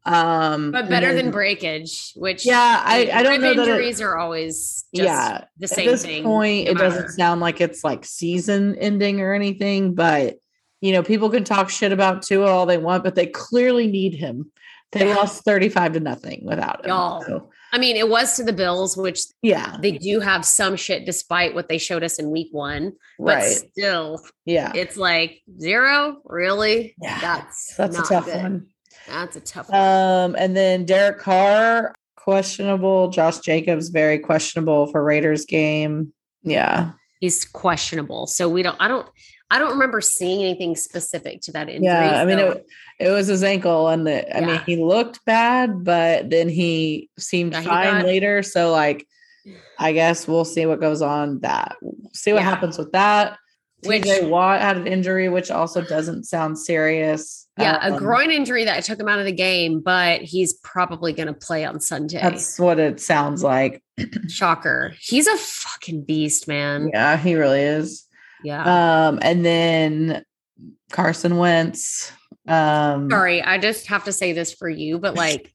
Um But better than breakage, which Yeah, I, I don't know that it- injuries are always just yeah the at same this thing. point no it doesn't sound like it's like season ending or anything but you know people can talk shit about Tua all they want but they clearly need him they Yeah. lost 35 to nothing without him Y'all. so, I mean, it was to the Bills, which yeah they do have some shit despite what they showed us in week one. But right still, yeah it's like zero. Really? Yeah, That's that's a tough good. one That's a tough one. um and then Derek Carr questionable Josh Jacobs very questionable for Raiders game yeah He's questionable. So we don't I don't I don't remember seeing anything specific to that injury. Yeah, I mean so- it, it was his ankle, and the I mean he looked bad, but then he seemed Yeah, fine got- later. So like, I guess we'll see what goes on. That see what Yeah. happens with that. Which- TJ Watt had an injury, which also doesn't sound serious. Yeah, a Um, groin injury that took him out of the game, but he's probably going to play on Sunday. That's what it sounds like. Shocker. He's a fucking beast, man. Yeah, he really is. Yeah. Um, and then Carson Wentz. Um, Sorry, I just have to say this for you, but like,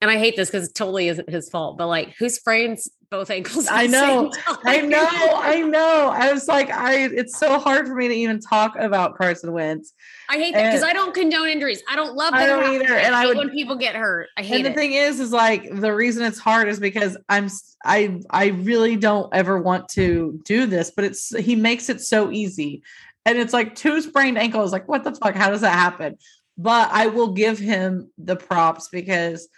and I hate this because it totally isn't his fault, but like, who sprains both ankles? I know. I know, I know. I was like, I it's so hard for me to even talk about Carson Wentz. I hate that because I don't condone injuries. I don't love that. I don't either, and I would- when people get hurt. I hate And the it. thing is, is like the reason it's hard is because I'm I I really don't ever want to do this, but it's he makes it so easy. And it's like two sprained ankles. Like, what the fuck? How does that happen? But I will give him the props because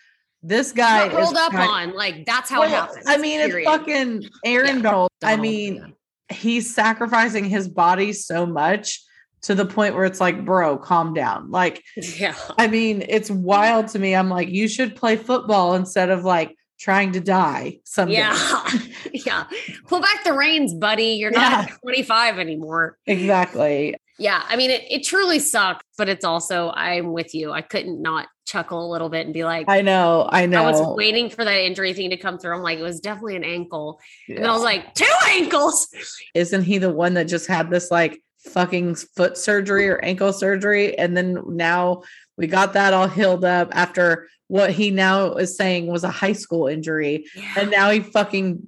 this guy rolled is up kind- on. Like that's how it happens. I mean, period. it's fucking Aaron Yeah, Donald. I mean, he's sacrificing his body so much to the point where it's like, bro, calm down. Like, yeah. I mean, it's wild to me. I'm like, you should play football instead of like trying to die someday. Yeah. yeah. Pull back the reins, buddy. You're not 25 anymore. Exactly. Yeah. I mean, it, it truly sucks, but it's also, I'm with you. I couldn't not chuckle a little bit and be like, I know. I know. I was waiting for that injury thing to come through. I'm like, it was definitely an ankle. And I was like, two ankles. Isn't he the one that just had this like fucking foot surgery or ankle surgery? And then now we got that all healed up after what he now is saying was a high school injury. and now he fucking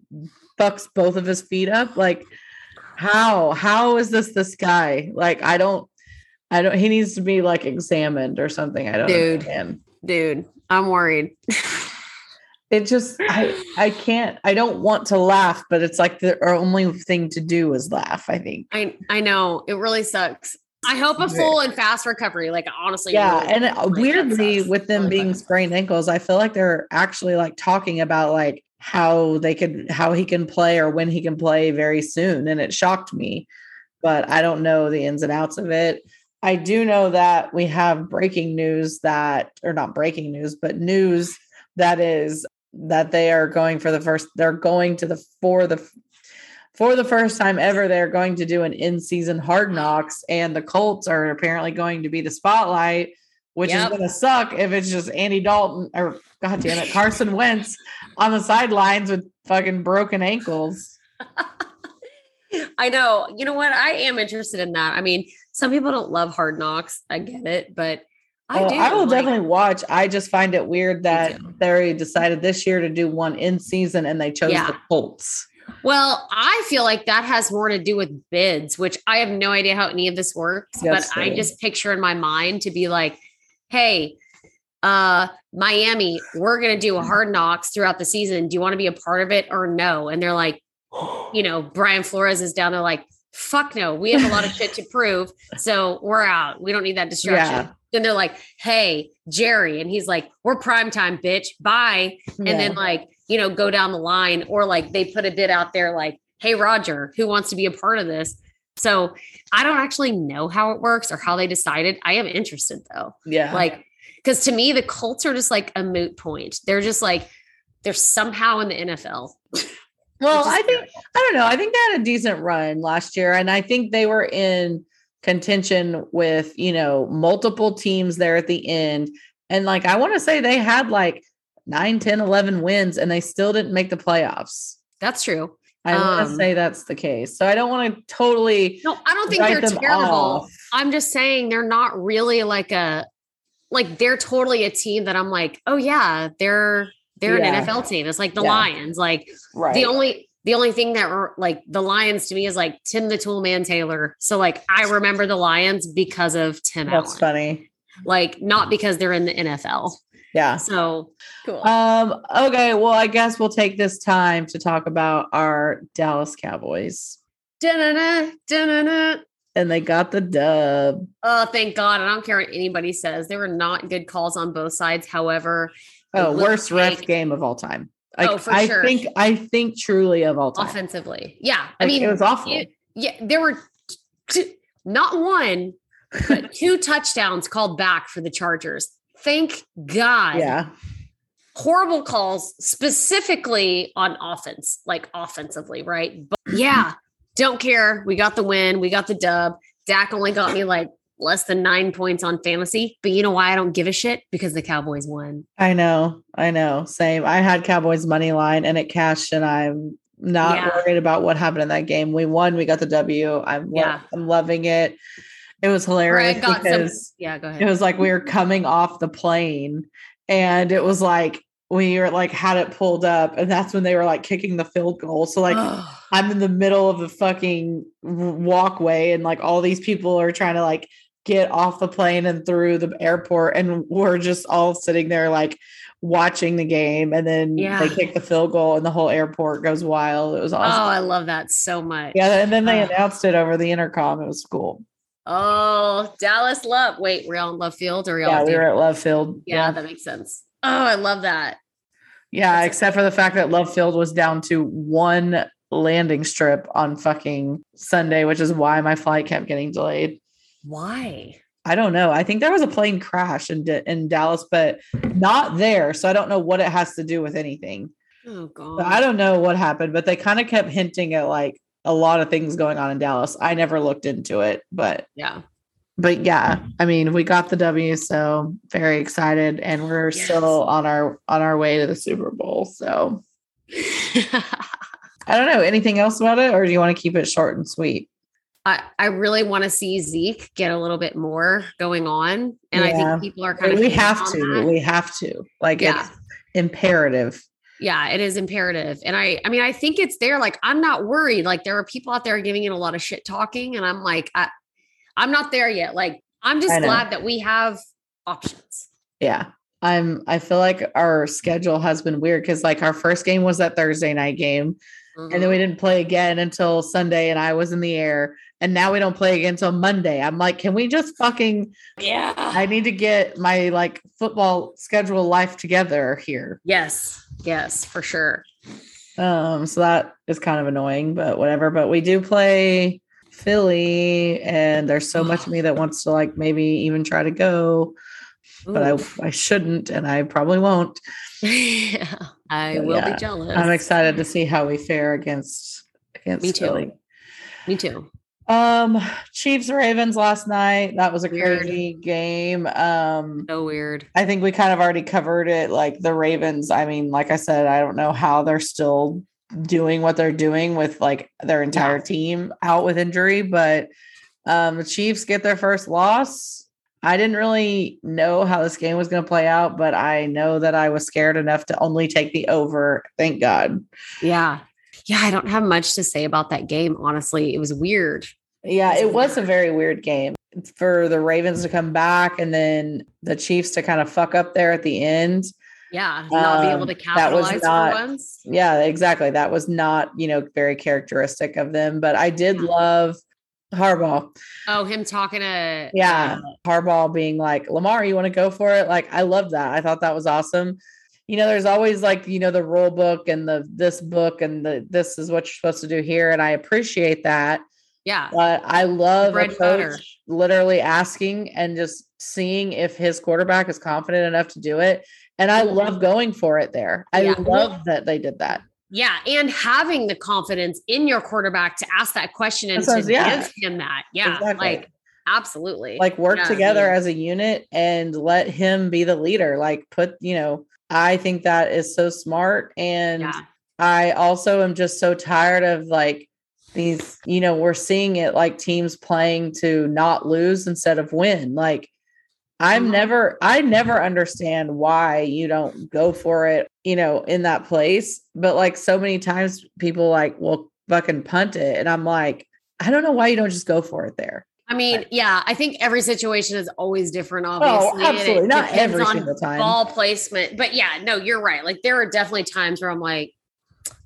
fucks both of his feet up like how how is this this guy like i don't i don't he needs to be like examined or something i don't Dude. understand Dude, I'm worried. it just i i can't i don't want to laugh but it's like the only thing to do is laugh i think I I know it really sucks. I hope a full and fast recovery. Like honestly, yeah really, and uh, like, that weirdly with them Really being sprained ankles i feel like they're actually like talking about like how they could how he can play or when he can play very soon and it shocked me but i don't know the ins and outs of it i do know that we have breaking news that or not breaking news but news that is that they are going for the first they're going to the for the for the first time ever they're going to do an in-season hard knocks and the colts are apparently going to be the spotlight which Yep. is going to suck if it's just andy dalton or god damn it carson wentz on the sidelines with fucking broken ankles I know. You know what? I am interested in that. I mean, some people don't love hard knocks. I get it, but I Oh, do. I will Like, definitely watch. I just find it weird that they decided this year to do one in season and they chose Yeah. the Colts. Well, I feel like that has more to do with bids, which I have no idea how any of this works, Yes, but I just picture in my mind to be like, hey, uh, Miami, we're going to do a hard knocks throughout the season. Do you want to be a part of it or no? And they're like, you know, Brian Flores is down there like, fuck no, we have a lot of shit to prove. So we're out. We don't need that distraction. Yeah. Then they're like, hey, Jerry. And he's like, we're prime time, bitch. Bye and then like you know go down the line or like they put a bid out there like hey roger who wants to be a part of this so i don't actually know how it works or how they decided i am interested though yeah, like because to me the colts are just like a moot point they're just like they're somehow in the nfl Well, I think. I don't know. I think they had a decent run last year, and I think they were in contention with you know multiple teams there at the end. And like I want to say they had like 9, 10, 11 wins, and they still didn't make the playoffs. that's true. I want to Um, say that's the case. So I don't want to totally No, I don't think they're terrible. off. I'm just saying they're not really like a like they're totally a team that I'm like, oh yeah, they're they're Yeah. an NFL team. It's like the Yeah. Lions. Like Right. the only the only thing that were like the Lions to me is like Tim the Toolman Taylor. So like I remember the Lions because of Tim that's Allen. funny. Like not because they're in the NFL. Yeah. So cool. Um, okay, well, I guess we'll take this time to talk about our Dallas Cowboys. Da-na-na, da-na-na. And they got the dub. Oh, thank God. I don't care what anybody says. There were not good calls on both sides. However, Oh, worst ref game of all time. Like, Oh, for I sure. think I think truly of all time. offensively. Yeah. I Like, mean, it was awful. you- yeah, there were t- not one, but two touchdowns called back for the Chargers. Thank God. yeah. Horrible calls, specifically on offense, like offensively, right? But yeah, don't care. We got the win. We got the dub. Dak only got me like less than nine points on fantasy. But you know why I don't give a shit? Because the Cowboys won. I know. I know. Same. I had Cowboys money line and it cashed, and I'm not Yeah. worried about what happened in that game. We won. We got the W. I'm lo- Yeah. I'm loving it. It was hilarious got some. because Yeah, go ahead. it was like we were coming off the plane and it was like we were like had it pulled up and that's when they were like kicking the field goal so like i'm in the middle of the fucking walkway and like all these people are trying to like get off the plane and through the airport and we're just all sitting there like watching the game and then Yeah. they kick the field goal and the whole airport goes wild it was oh, awesome Oh, I love that so much. yeah and then they Ugh. announced it over the intercom it was cool Oh, Dallas Love. Wait, we're on Love Field or yeah we were at love field yeah, that makes sense. Oh, I love that. Yeah, That's- except for the fact that Love Field was down to one landing strip on fucking Sunday, which is why my flight kept getting delayed. Why? I don't know. I think there was a plane crash in D- in Dallas, but not there. So I don't know what it has to do with anything. Oh God. So I don't know what happened, but they kind of kept hinting at like a lot of things going on in Dallas. I never looked into it, but yeah. but yeah, I mean, we got the W, so very excited, and we're Yes. still on our on our way to the Super Bowl. So I don't know anything else about it, or do you want to keep it short and sweet? I, I really want to see Zeke get a little bit more going on. And I think people are kind of we have to. that. We have to. Like Yeah. it's imperative. yeah, it is imperative. And I I mean, I think it's there. Like, I'm not worried. Like there are people out there giving it a lot of shit talking, and I'm like, I I'm not there yet. Like, I'm just glad that we have options. Yeah. I'm I feel like our schedule has been weird because like our first game was that Thursday night game. And then we mm-hmm. didn't play again until Sunday and I was in the air. And now we don't play again until Monday. I'm like, can we just fucking yeah. I need to get my like football schedule life together here. yes. Yes, for sure. Um, so that is kind of annoying, but whatever. But we do play Philly, and there's so much of me that wants to like maybe even try to go, but I I shouldn't, and I probably won't. yeah, I But will yeah, be jealous. I'm excited to see how we fare against against Me too. Philly. Me too. Um, Chiefs Ravens last night. That was a Weird. crazy game. Um, So weird. I think we kind of already covered it. Like the Ravens, I mean, like I said, I don't know how they're still doing what they're doing with like their entire Yeah. team out with injury, but um the Chiefs get their first loss. I didn't really know how this game was going to play out, but I know that I was scared enough to only take the over. Thank God. Yeah. Yeah. I don't have much to say about that game. Honestly, it was weird. Yeah, it was a very weird game for the Ravens to come back and then the Chiefs to kind of fuck up there at the end. Yeah. Not be able Um, to capitalize not- for once. Yeah, exactly. That was not, you know, very characteristic of them, but I did Yeah. love Harbaugh. Oh, him talking to Yeah. uh, Harbaugh being like, Lamar, you want to go for it? Like, I love that. I thought that was awesome. You know, there's always like, you know, the rule book and the this book and the this is what you're supposed to do here. And I appreciate that. Yeah. But I love a butter. coach literally asking and just seeing if his quarterback is confident enough to do it. And I Mhm. love going for it there. I Yeah. love that they did that. Yeah, and having the confidence in your quarterback to ask that question and to yeah. give him that. Yeah, Exactly. like absolutely. like work Yeah, together as a unit and let him be the leader like put you know i think that is so smart and i also am just so tired of like these you know we're seeing it like teams playing to not lose instead of win like i'm Mhm. never i never understand why you don't go for it you know in that place but like so many times people like will fucking punt it and i'm like i don't know why you don't just go for it there I mean, yeah, I think every situation is always different, obviously. Oh, absolutely. Not every single time. Ball placement. But yeah, no, you're right. Like there are definitely times where I'm like,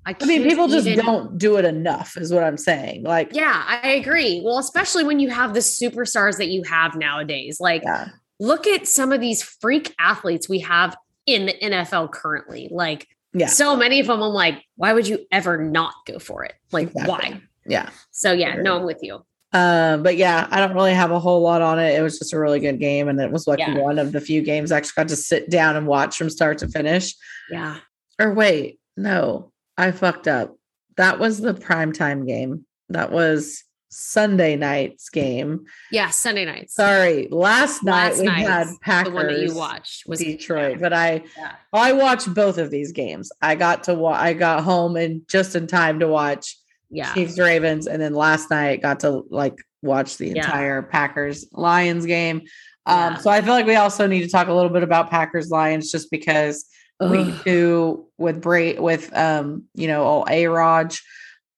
I, I mean, people just even- don't do it enough, is what I'm saying. Like, Yeah, I agree. Well, especially when you have the superstars that you have nowadays. Like, yeah, look at some of these freak athletes we have in the NFL currently. Like, yeah, so many of them, I'm like, why would you ever not go for it? Like, Exactly. why? yeah. So, yeah, no, I'm with you. Um, but yeah, I don't really have a whole lot on it. It was just a really good game, and it was like Yeah. one of the few games I actually got to sit down and watch from start to finish. Yeah. Or wait, no, I fucked up. That was the primetime game. That was Sunday night's game. Yeah. Sunday night. Sorry, last night Last we night, had Packers. the one that you watched was Detroit, but I Yeah. I watched both of these games. I got to wa- I got home and just in time to watch Yeah. Chiefs Ravens, and then last night got to like watch the Yeah. entire Packers Lions game. Um, Yeah. so I feel like we also need to talk a little bit about Packers Lions just because week Ugh. two with Bray with um, you know, old A-Rod.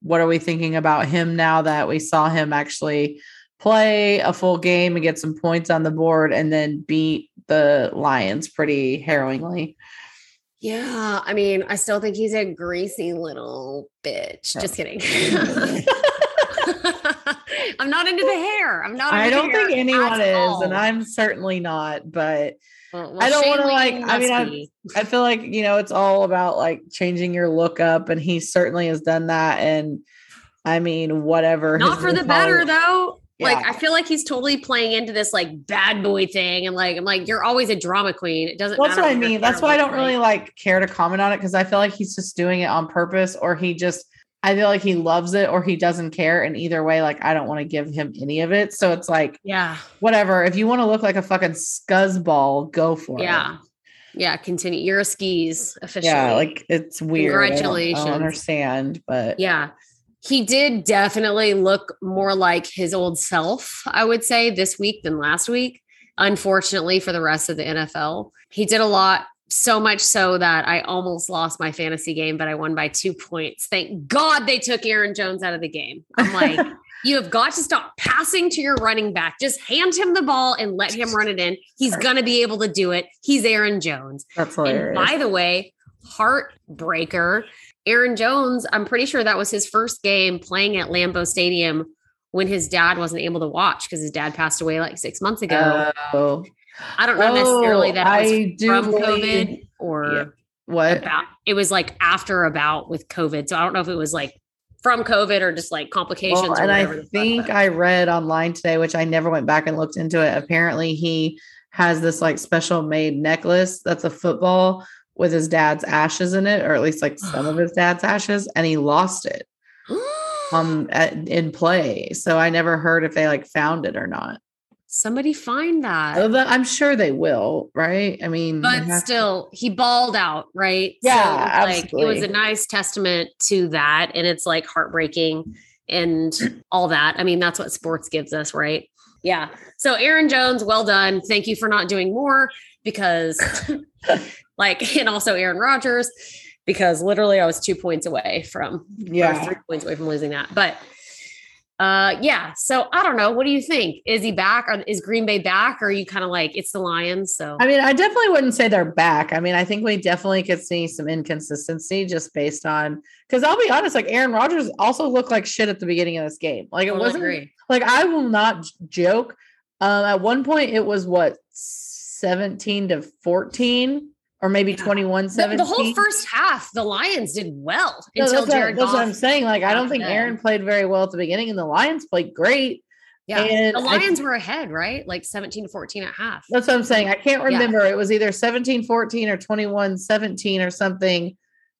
What are we thinking about him now that we saw him actually play a full game and get some points on the board and then beat the Lions pretty harrowingly? Yeah, I mean, I still think he's a greasy little bitch. Oh. Just kidding. I'm not into the hair. I'm not. I don't think anyone is, all. and I'm certainly not. But Well, well, I don't wanna, like- I mean, I- I feel like you know it's all about like changing your look up, and he certainly has done that. And I mean, whatever. not for the better follow- though. Like I feel like he's totally playing into this like bad boy thing, and like I'm like, you're always a drama queen. It doesn't. Well, that's what I mean. That's why I don't really like care to comment on it because I feel like he's just doing it on purpose, or he just. I feel like he loves it or he doesn't care. And either way, like I don't want to give him any of it. So it's like Yeah, whatever. If you want to look like a fucking scuzzball, go for it. yeah, yeah. Continue. You're a skis officially. Yeah, like it's weird. I don't- I don't, understand, but Yeah. He did definitely look more like his old self, I would say, this week than last week. Unfortunately, for the rest of the NFL, he did a lot, so much so that I almost lost my fantasy game, but I won by two points. Thank God they took Aaron Jones out of the game. I'm like, you have got to stop passing to your running back. Just hand him the ball and let him run it in. He's going to be able to do it. He's Aaron Jones. that's And hilarious. by the way, heartbreaker. Aaron Jones, I'm pretty sure that was his first game playing at Lambeau Stadium when his dad wasn't able to watch because his dad passed away like six months ago. oh, I don't know necessarily oh, that it was I do from believe- COVID or Yeah. what? about it was like after about with COVID. So I don't know if it was like from COVID or just like complications. Well, or and I think I read online today, which I never went back and looked into it. Apparently, he has this like special made necklace that's a football with his dad's ashes in it, or at least like some of his dad's ashes, and he lost it um at, in play. So I never heard if they like found it or not. Somebody find that. Although I'm sure they will, right? I mean, but have to- still he balled out right? Yeah, like it was a nice testament to that and it's like heartbreaking and all that. I mean that's what sports gives us right? Yeah. So aaron jones well done. Thank you for not doing more because like and also aaron rodgers because literally i was two points away from yeah. three points away from losing that. But uh yeah so i don't know what do you think is he back or is green bay back or are you kind of like it's the lions so I mean, I definitely wouldn't say they're back. I mean, I think we definitely could see some inconsistency just based on because I'll be honest, like Aaron Rodgers also looked like shit at the beginning of this game. Like it Totally wasn't agree. like I will not j- joke. Um, at one point it was what 17 to 14 or maybe Yeah. 21 The, 17. the whole first half, the Lions did well No, until that's, what, Jared that's what I'm saying. Like, I don't think. Aaron played very well at the beginning, and the Lions played great. Yeah, and the I- Lions were ahead, right? Like 17 to 14 at half. That's what I'm saying. I can't Yeah. remember. It was either 17 14 or 21 17 or something.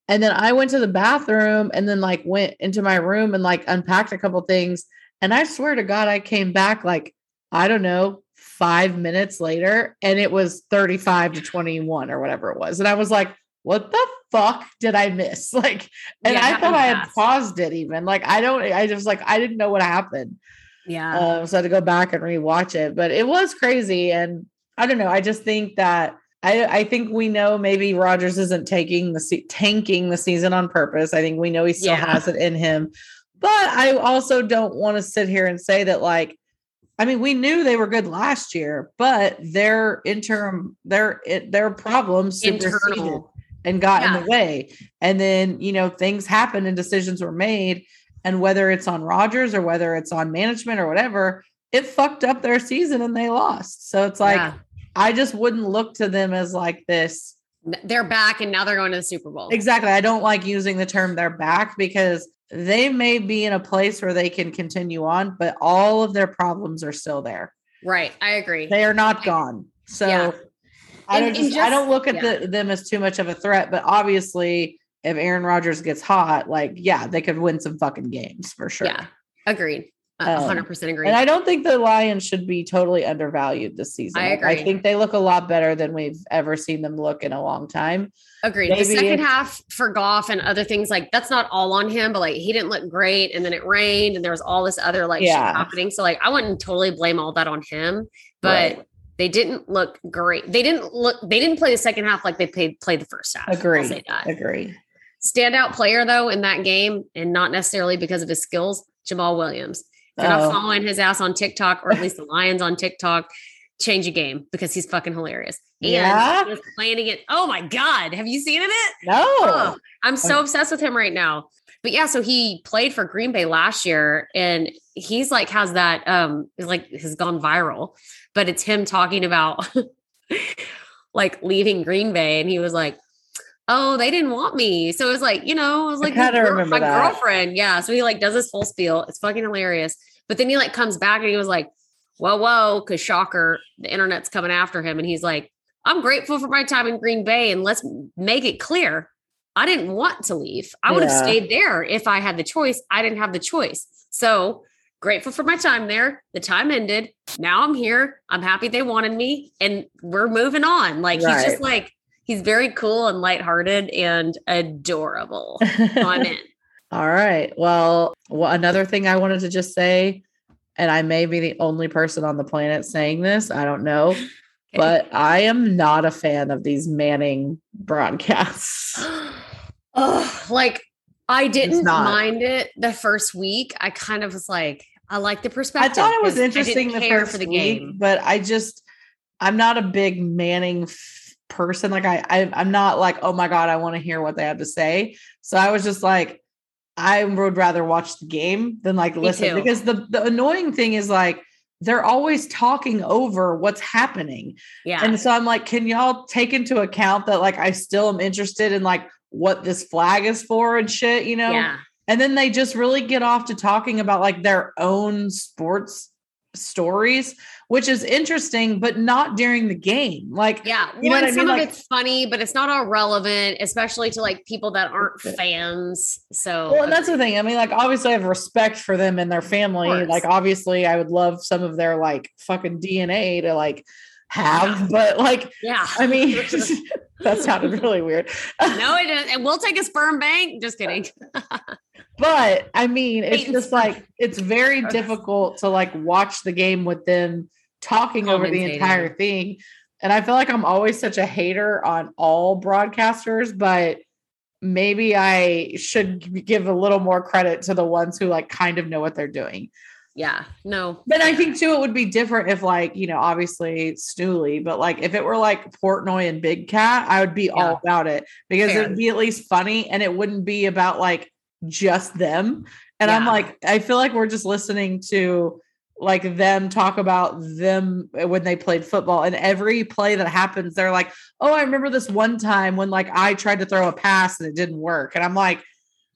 And then I went to the bathroom and then like went into my room and like unpacked a couple things. And I swear to God, I came back like, I don't know, five minutes later and it was 35 to 21 or whatever it was. And I was like, what the fuck did I miss? Like, and Yeah, I thought I had paused it even. Like, I don't, I just like, I didn't know what happened. Yeah. Um, so I had to go back and rewatch it, but it was crazy. And I don't know. I just think that I, I think we know maybe Rodgers isn't taking the se- tanking the season on purpose. I think we know he still Yeah. has it in him, but I also don't want to sit here and say that like, I mean, we knew they were good last year, but their interim, their their problems Internal. and got in the way. And then, you know, things happened and decisions were made. And whether it's on Rodgers or whether it's on management or whatever, it fucked up their season and they lost. So it's like, Yeah. I just wouldn't look to them as like this. they're back and now they're going to the Super Bowl. Exactly. I don't like using the term they're back because they may be in a place where they can continue on, but all of their problems are still there. Right. I agree. They are not gone. So Yeah. I don't and just, I don't look at yeah. the, them as too much of a threat, but obviously if Aaron Rodgers gets hot, like yeah, they could win some fucking games for sure. Yeah. Agreed. Um, hundred percent agree. And I don't think the Lions should be totally undervalued this season. I agree. I think they look a lot better than we've ever seen them look in a long time. Agreed. maybe the second half for Goff and other things like that's not all on him, but like he didn't look great, and then it rained, and there was all this other like Yeah. shit happening. So like I wouldn't totally blame all that on him, but Right. they didn't look great. They didn't look. They didn't play the second half like they played played the first half. I'll Agree. say that. Agree. Standout player though in that game, and not necessarily because of his skills, Jamaal Williams. You're Oh. not following his ass on TikTok, or at least the Lions on TikTok, change a game because he's fucking hilarious. And Yeah? he was playing against. Oh my god, have you seen it? No. Oh, I'm so obsessed with him right now. But yeah, so he played for Green Bay last year and he's like has that um is like has gone viral, but it's him talking about like leaving Green Bay and he was like, "Oh, they didn't want me." So it was like, you know, it was like kinda this girl- remember my that. girlfriend. Yeah, so he like does this full spiel. It's fucking hilarious. But then he like comes back and he was like, "Whoa, whoa," cuz shocker, the internet's coming after him and he's like, "I'm grateful for my time in Green Bay and let's make it clear I didn't want to leave. I would have stayed there if I had the choice. I didn't have the choice. So grateful for my time there. The time ended. Now I'm here. I'm happy they wanted me and we're moving on. Like he's just like, he's very cool and lighthearted and adorable. So I'm in. All right. Well, well, another thing I wanted to just say, and I may be the only person on the planet saying this, I don't know, but I am not a fan of these Manning broadcasts. Ugh, like I didn't mind it the first week. I kind of was like, I like the perspective. I thought it was interesting the first for the week, game. but I just I'm not a big Manning f- person. Like I, I I'm not like oh my god I want to hear what they have to say. So I was just like I would rather watch the game than like listen because the the annoying thing is like they're always talking over what's happening. Yeah. And so I'm like, can y'all take into account that like I still am interested in like what this flag is for and shit, you know? yeah. And then they just really get off to talking about like their own sports stories, which is interesting, but not during the game. Like, Yeah. You know One, what I some mean? of Like- it's funny, but it's not all relevant, especially to like people that aren't fans. So well, and that's the thing. I mean, like, obviously, I have respect for them and their family. Like, obviously, I would love some of their like fucking DNA to like have, but like, yeah. I mean, that sounded really weird. no, it is. And we'll take a sperm bank. Just kidding. but I mean, it's just like it's very difficult to like watch the game with them talking over the entire thing. And I feel like I'm always such a hater on all broadcasters, but maybe I should give a little more credit to the ones who like kind of know what they're doing. Yeah. No. But I think too, it would be different if like, you know, obviously Stooley, but like if it were like Portnoy and Big Cat, I would be Yeah. all about it because Fair. it'd be at least funny and it wouldn't be about like just them. And I'm like, I feel like we're just listening to like them talk about them when they played football and every play that happens, they're like, oh, I remember this one time when like I tried to throw a pass and it didn't work. And I'm like,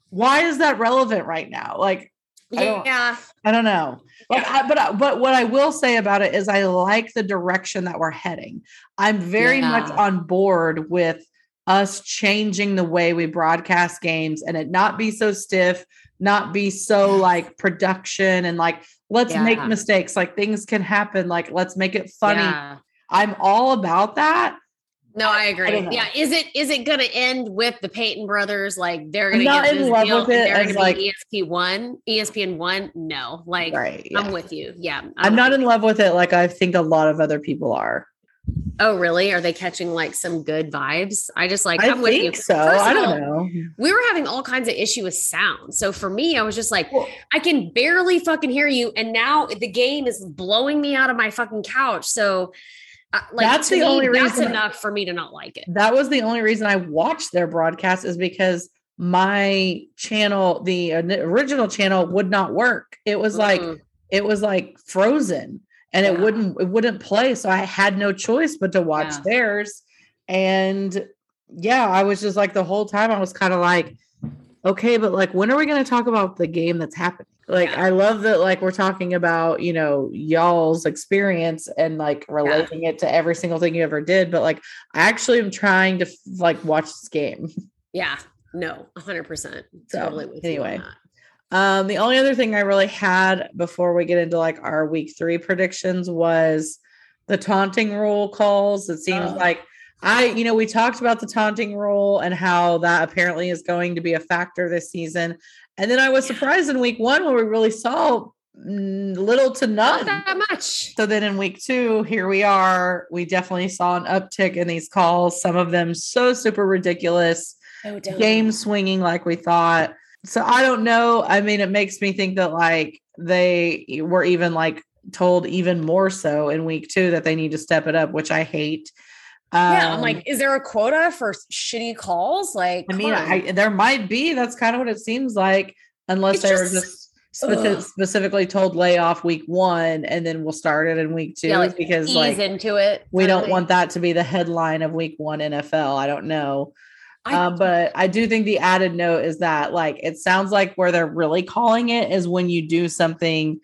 why is that relevant right now? Like, I don't- Yeah. I don't know. Like, Yeah. I, but I- but what I will say about it is I like the direction that we're heading. I'm very much on board with us changing the way we broadcast games and it not be so stiff, not be so like production and like let's make mistakes. Like things can happen. Like let's make it funny. Yeah. I'm all about that. No, I agree. don't yeah, is it is it going to end with the Peyton brothers? Like they're going to not get in this love deal and it they're to like- be ESP one, ESPN one? No, like Right. I'm with you. Yeah, I'm with not you. in love with it like I think a lot of other people are. Oh, really? Are they catching like some good vibes? I just like I I'm with you. think so. First I don't all, know. We were having all kinds of issue with sound. So for me, I was just like, Well- I can barely fucking hear you, and now the game is blowing me out of my fucking couch. So, uh, like, That's the me, only that's reason- enough for me to not like it. That was the only reason I watched their broadcast is because my channel, the uh, original channel would not work. It was like Mm. it was like frozen and it wouldn't it wouldn't play so i had no choice but to watch Yeah. theirs and yeah i was just like the whole time i was kind of like okay but like when are we going to talk about the game that's happening like Yeah. i love that like we're talking about you know y'all's experience and like relating it to every single thing you ever did but like i actually am trying to like watch this game Yeah, no, 100%. So, Totally anyway. You on that. Um, the only other thing I really had before we get into like our week three predictions was the taunting rule calls. It seems Oh. like I, you know, we talked about the taunting rule and how that apparently is going to be a factor this season. And then I was surprised in week one where we really saw mm, little to none. Not that much. So then in week two, here we are. We definitely saw an uptick in these calls, some of them so super ridiculous Oh, game swinging like we thought. So I don't know. I mean, it makes me think that like they were even like told even more so in week two that they need to step it up, which I hate. Yeah, I'm Um, like, is there a quota for shitty calls? Like, I mean. I there might be. That's kind of what it seems like, unless they were just- just speci- specifically told lay off week one and then we'll start it in week two Yeah, like, because ease like into it. we don't want that to be the headline of week one NFL. I don't know. I- um, but I do think the added note is that like it sounds like where they're really calling it is when you do something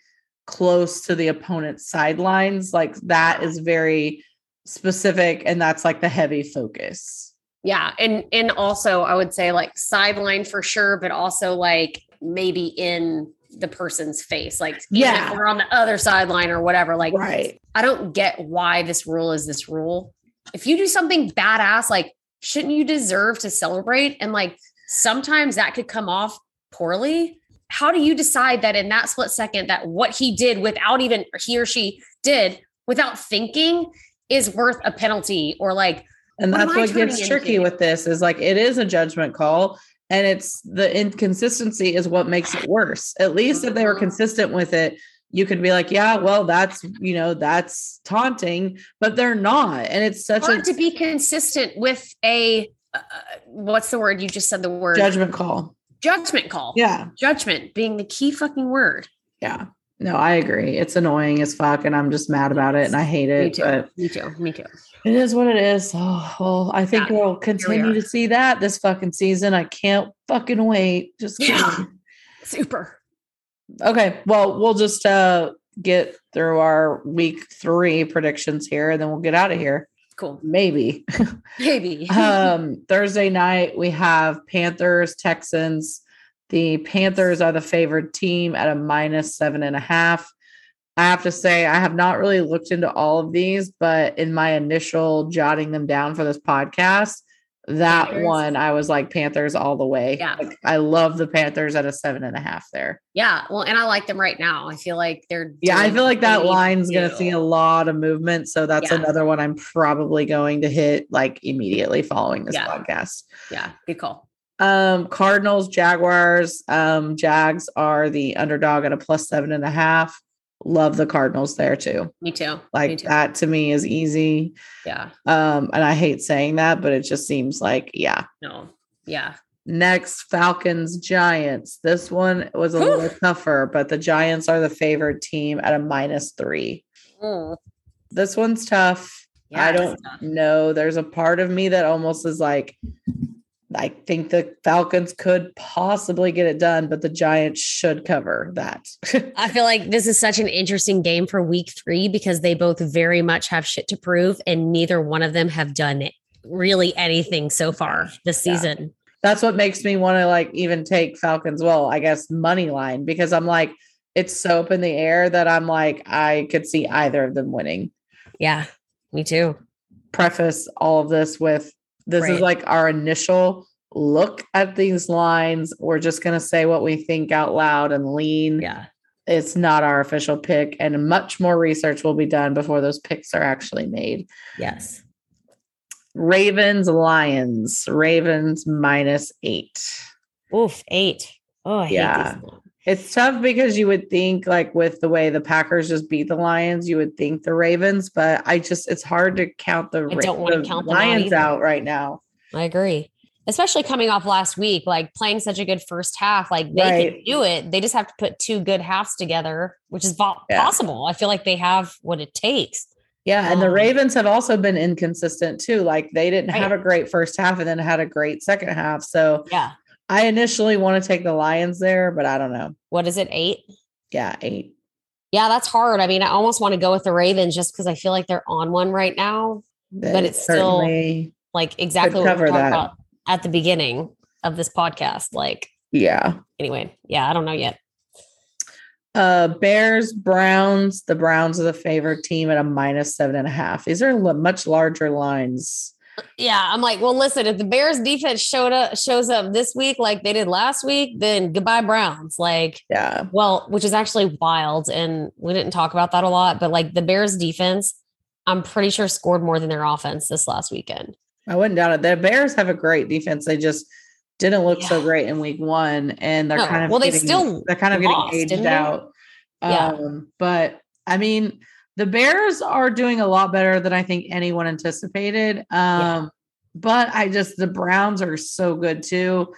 close to the opponent's sidelines. Like that is very specific, and that's like the heavy focus. Yeah, and and also I would say like sideline for sure, but also like maybe in the person's face, like Yeah. we're on the other sideline or whatever. Like, Right. I don't get why this rule is this rule. If you do something badass, like shouldn't you deserve to celebrate? And like sometimes that could come off poorly. How do you decide that in that split second that what he did without even he or she did without thinking is worth a penalty or like And that's what gets tricky into? with this is like it is a judgment call. And it's the inconsistency is what makes it worse. At least if they were Mhm. consistent with it, you could be like, yeah, well, that's you know, that's taunting, but they're not. And it's such hard a to be consistent with a uh, what's the word you just said the word judgment call. judgment call Yeah. judgment being the key fucking word Yeah. No, I agree. It's annoying as fuck, and I'm just mad about it, and I hate it. me too But me too me too it is what it is. Oh, well, I think Yeah, we'll continue are. to see that this fucking season. I can't fucking wait. Just Yeah. super okay. Well, we'll just uh get through our week three predictions here, and then we'll get out of here. cool Maybe. maybe um Thursday night we have Panthers, Texans. The Panthers are the favored team at a minus seven and a half. I have to say, I have not really looked into all of these, but in my initial jotting them down for this podcast, that Panthers? one I was like Panthers all the way. Yeah. Like, I love the Panthers at a seven and a half there. yeah well and i like them right now i feel like they're Yeah, I feel like that line's gonna see a lot of movement. So that's Yeah. another one I'm probably going to hit like immediately following this Yeah. podcast. yeah good call Um, Cardinals, Jaguars. Um, Jags are the underdog at a plus seven and a half. Love the Cardinals there too. me too me Like too. that to me is easy. yeah Um, and I hate saying that, but it just seems like, yeah. no yeah Next, Falcons, Giants. This one was a little tougher, but the Giants are the favored team at a minus three. Mm. This one's tough. yeah I don't know. There's a part of me that almost is like, I think the Falcons could possibly get it done, but the Giants should cover that. I feel like this is such an interesting game for week three because they both very much have shit to prove and neither one of them have done really anything so far this Yeah. season. That's what makes me want to like even take Falcons. Well, I guess money line because I'm like, it's so up in the air that I'm like, I could see either of them winning. Yeah, me too. Preface all of this with this is like our initial look at these lines. We're just going to say what we think out loud and lean. Yeah. It's not our official pick, and much more research will be done before those picks are actually made. Yes. Ravens, Lions, Ravens minus eight. Oof, eight. Oh, I hate Yeah. these. It's tough because you would think, like, with the way the Packers just beat the Lions, you would think the Ravens, but I just, it's hard to count the, I don't wanna the count them out Lions out right now. I agree. Especially coming off last week, like playing such a good first half, like they can do it. They just have to put two good halves together, which is vo- Yeah. possible. I feel like they have what it takes. Yeah. And the Um, Ravens have also been inconsistent too. Like, they didn't Right. have a great first half and then had a great second half. So Yeah. I initially want to take the Lions there, but I don't know. What is it? Eight? Yeah. Eight. Yeah, that's hard. I mean, I almost want to go with the Ravens just because I feel like they're on one right now. But it's still- Like exactly what we talked that. about at the beginning of this podcast. Like, yeah. anyway, yeah, I don't know yet. Uh, Bears, Browns. The Browns are the favorite team at a minus seven and a half. These are much larger lines. Yeah, I'm like, well, listen, if the Bears defense showed up shows up this week like they did last week, then goodbye Browns. Like, Yeah. well, which is actually wild, and we didn't talk about that a lot, but like the Bears defense, I'm pretty sure scored more than their offense this last weekend. I wouldn't doubt it. The Bears have a great defense. They just didn't look so great in week one. And they're No, kind of well, they getting- still they're kind of lost, getting aged out. Yeah. Um, but I mean, the Bears are doing a lot better than I think anyone anticipated. Um, but I just the Browns are so good too.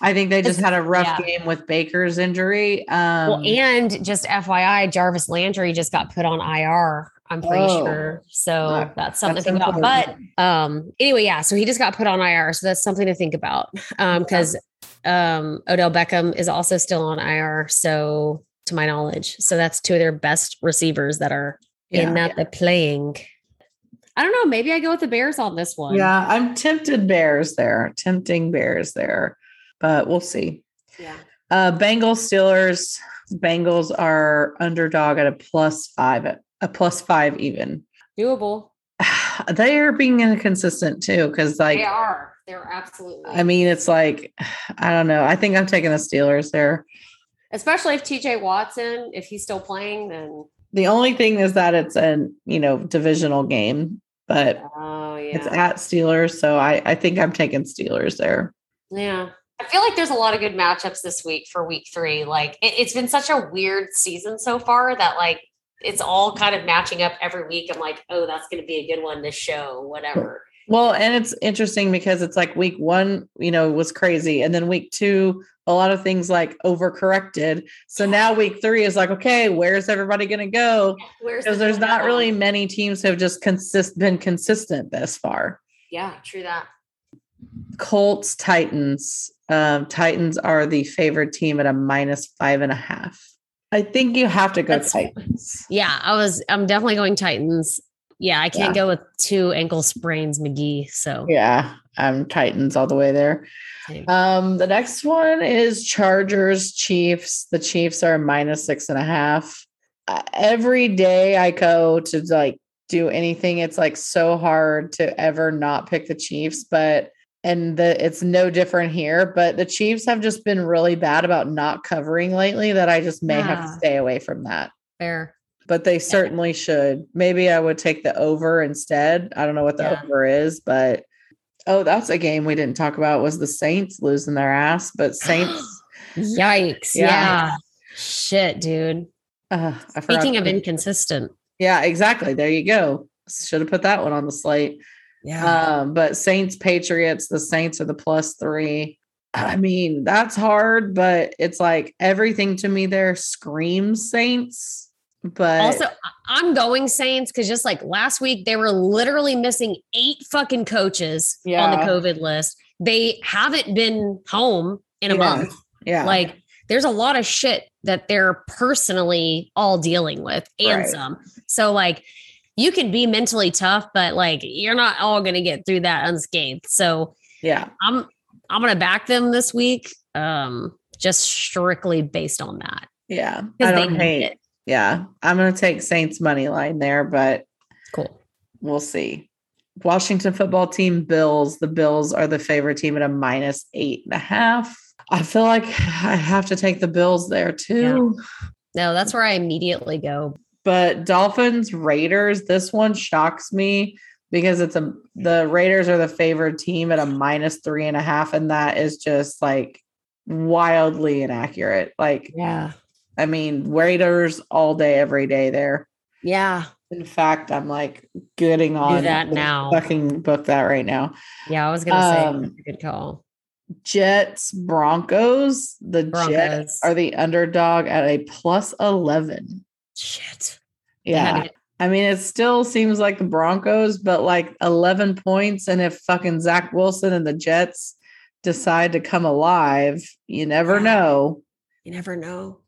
I think they just had a rough yeah. game with Baker's injury. Um, well, and just FYI, Jarvis Landry just got put on IR. I'm pretty Oh. sure. So That- that's something that's to think about. But um anyway yeah so he just got put on ir so that's something to think about um because um odell beckham is also still on ir so to my knowledge so that's two of their best receivers that are in Yeah. that the playing i don't know maybe i go with the bears on this one yeah, I'm tempted Bears there, tempting Bears there, but we'll see. yeah Uh, Bengals Steelers. Bengals are underdog at a plus five, a plus five even. doable they are being inconsistent too, because like they are they're absolutely I mean, it's like I don't know. I think I'm taking the Steelers there. especially if tj watson if he's still playing then The only thing is that it's an you know divisional game, but oh yeah it's at Steelers, so I I think I'm taking Steelers there. Yeah. I feel like there's a lot of good matchups this week for week three. Like it, it's been such a weird season so far that like it's all kind of matching up every week. I'm like, oh, that's going to be a good one to show, whatever. Well, and it's interesting because it's like week one, you know, was crazy. And then week two, a lot of things like overcorrected. So now week three is like, okay, where's everybody going to go? Because there's not going really many teams who have just consist been consistent this far. Yeah, true that. Colts, Titans. Um, Titans are the favorite team at a minus five and a half. I think you have to go That's- Titans. Yeah, I was. I'm definitely going Titans. Yeah, I can't Yeah. go with two ankle sprains, McGee. So Yeah, I'm Titans all the way there. Um, the next one is Chargers, Chiefs. The Chiefs are minus six and a half. Uh, every day I go to like do anything, it's like so hard to ever not pick the Chiefs, but and the it's no different here. But the Chiefs have just been really bad about not covering lately that I just may have to stay away from that. fair. But they certainly should. Maybe I would take the over instead. I don't know what the Yeah. over is, but oh, that's a game we didn't talk about was the Saints losing their ass. But Saints, Yikes! Yeah. Yeah. Shit, dude. uh, I Speaking of inconsistent. yeah, exactly. There you go. Should have put that one on the slate. Yeah. Um, but Saints, Patriots, the Saints are the plus three. I mean, that's hard, but it's like everything to me there screams Saints. But Also, I'm going Saints because just like last week, they were literally missing eight fucking coaches on the COVID list. They haven't been home in a Yeah. month. yeah, Like, there's a lot of shit that they're personally all dealing with and Right. some. So, like, you can be mentally tough, but like you're not all going to get through that unscathed. So Yeah. I'm I'm going to back them this week, um, just strictly based on that Yeah. I don't hate. it. Yeah. I'm gonna take Saints money line there, but Cool. we'll see. Washington football team Bills. The Bills are the favorite team at a minus eight and a half. I feel like I have to take the Bills there too. No, that's where I immediately go. But Dolphins Raiders, this one shocks me because it's a the Raiders are the favored team at a minus three and a half, and that is just like wildly inaccurate. Like, Yeah. I mean, Raiders all day, every day there. Yeah. In fact, I'm like getting on that now. Fucking book that right now. Yeah. I was going to say Um, a good call. Jets Broncos. The Jets are the underdog at a plus eleven. Shit. Yeah. I mean, it still seems like the Broncos, but like 11 points. And if fucking Zach Wilson and the Jets decide to come alive, you never know. You never know.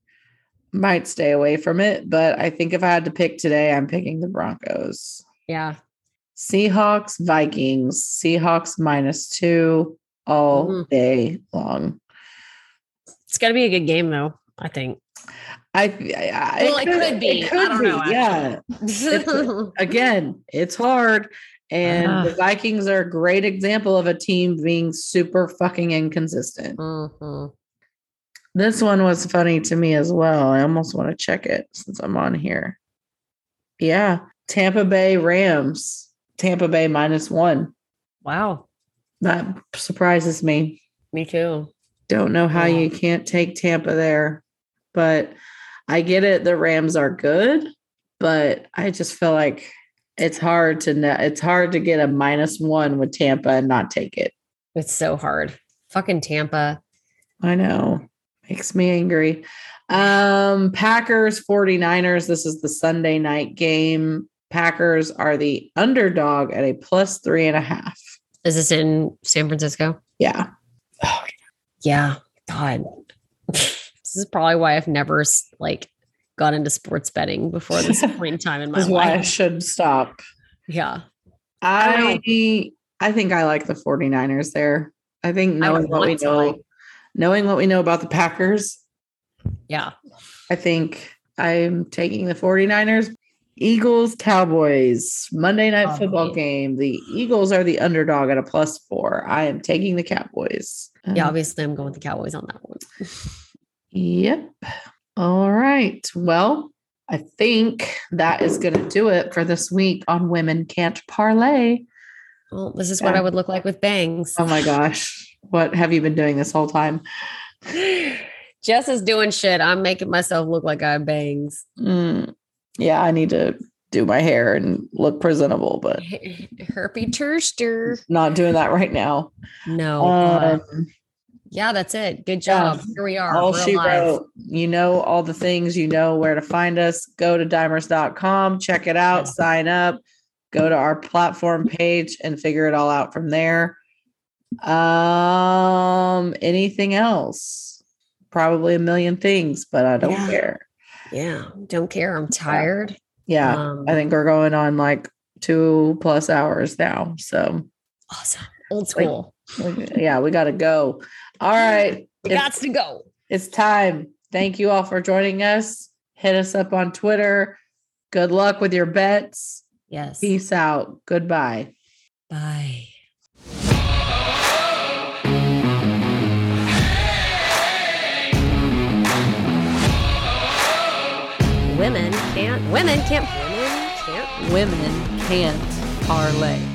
Might stay away from it. But I think if I had to pick today, I'm picking the Broncos. Yeah. Seahawks, Vikings, Seahawks minus two all Mhm. day long. It's going to be a good game, though, I think. I, I Well, it could be. It I could don't be. know, yeah. It's- again, it's hard. And the Ah. Vikings are a great example of a team being super fucking inconsistent. Mhm. This one was funny to me as well. I almost want to check it since I'm on here. Yeah. Tampa Bay Rams, Tampa Bay minus one. Wow. That surprises me. Me too. Don't know how Yeah. you can't take Tampa there, but I get it. The Rams are good, but I just feel like it's hard to know. It's hard to get a minus one with Tampa and not take it. It's so hard. Fucking Tampa. I know. Makes me angry. Um, Packers 49ers. This is the Sunday night game. Packers are the underdog at a plus three and a half. Is this in San Francisco? Yeah. Yeah. God. this is probably why I've never like got into sports betting before this point in time in my That's why I life. should stop. Yeah. I I think I like the 49ers there. I think I knowing what we know, like- knowing what we know about the Packers, Yeah. I think I'm taking the 49ers. Eagles, Cowboys, Monday night Oh, football man. game. The Eagles are the underdog at a plus four. I am taking the Cowboys. Yeah. Um, Obviously, I'm going with the Cowboys on that one. Yep. All right. Well, I think that is going to do it for this week on Women Can't Parlay. Well, this is what I would look like with bangs. Oh my gosh. What have you been doing this whole time? Jess is doing shit. I'm making myself look like I have bangs. Mm, yeah, I need to do my hair and look presentable, but Herpy Turster. not doing that right now. No. God. Um, yeah, that's it. Good yeah. job. Here we are. all she wrote, you know, all the things, you know where to find us. Go to dimers.com, check it out, Yeah. sign up, go to our platform page and figure it all out from there. Um, anything else? Probably a million things, but I don't Yeah. care. Yeah. Don't care. I'm tired. Yeah. Um, I think we're going on like two plus hours now. So awesome. Old school. we- yeah, we got to go. All right. We got to go. It's time. Thank you all for joining us. Hit us up on Twitter. Good luck with your bets. Yes. Peace out. Goodbye. Bye. Women can't. Women can't. Women can't. Women can't parlay.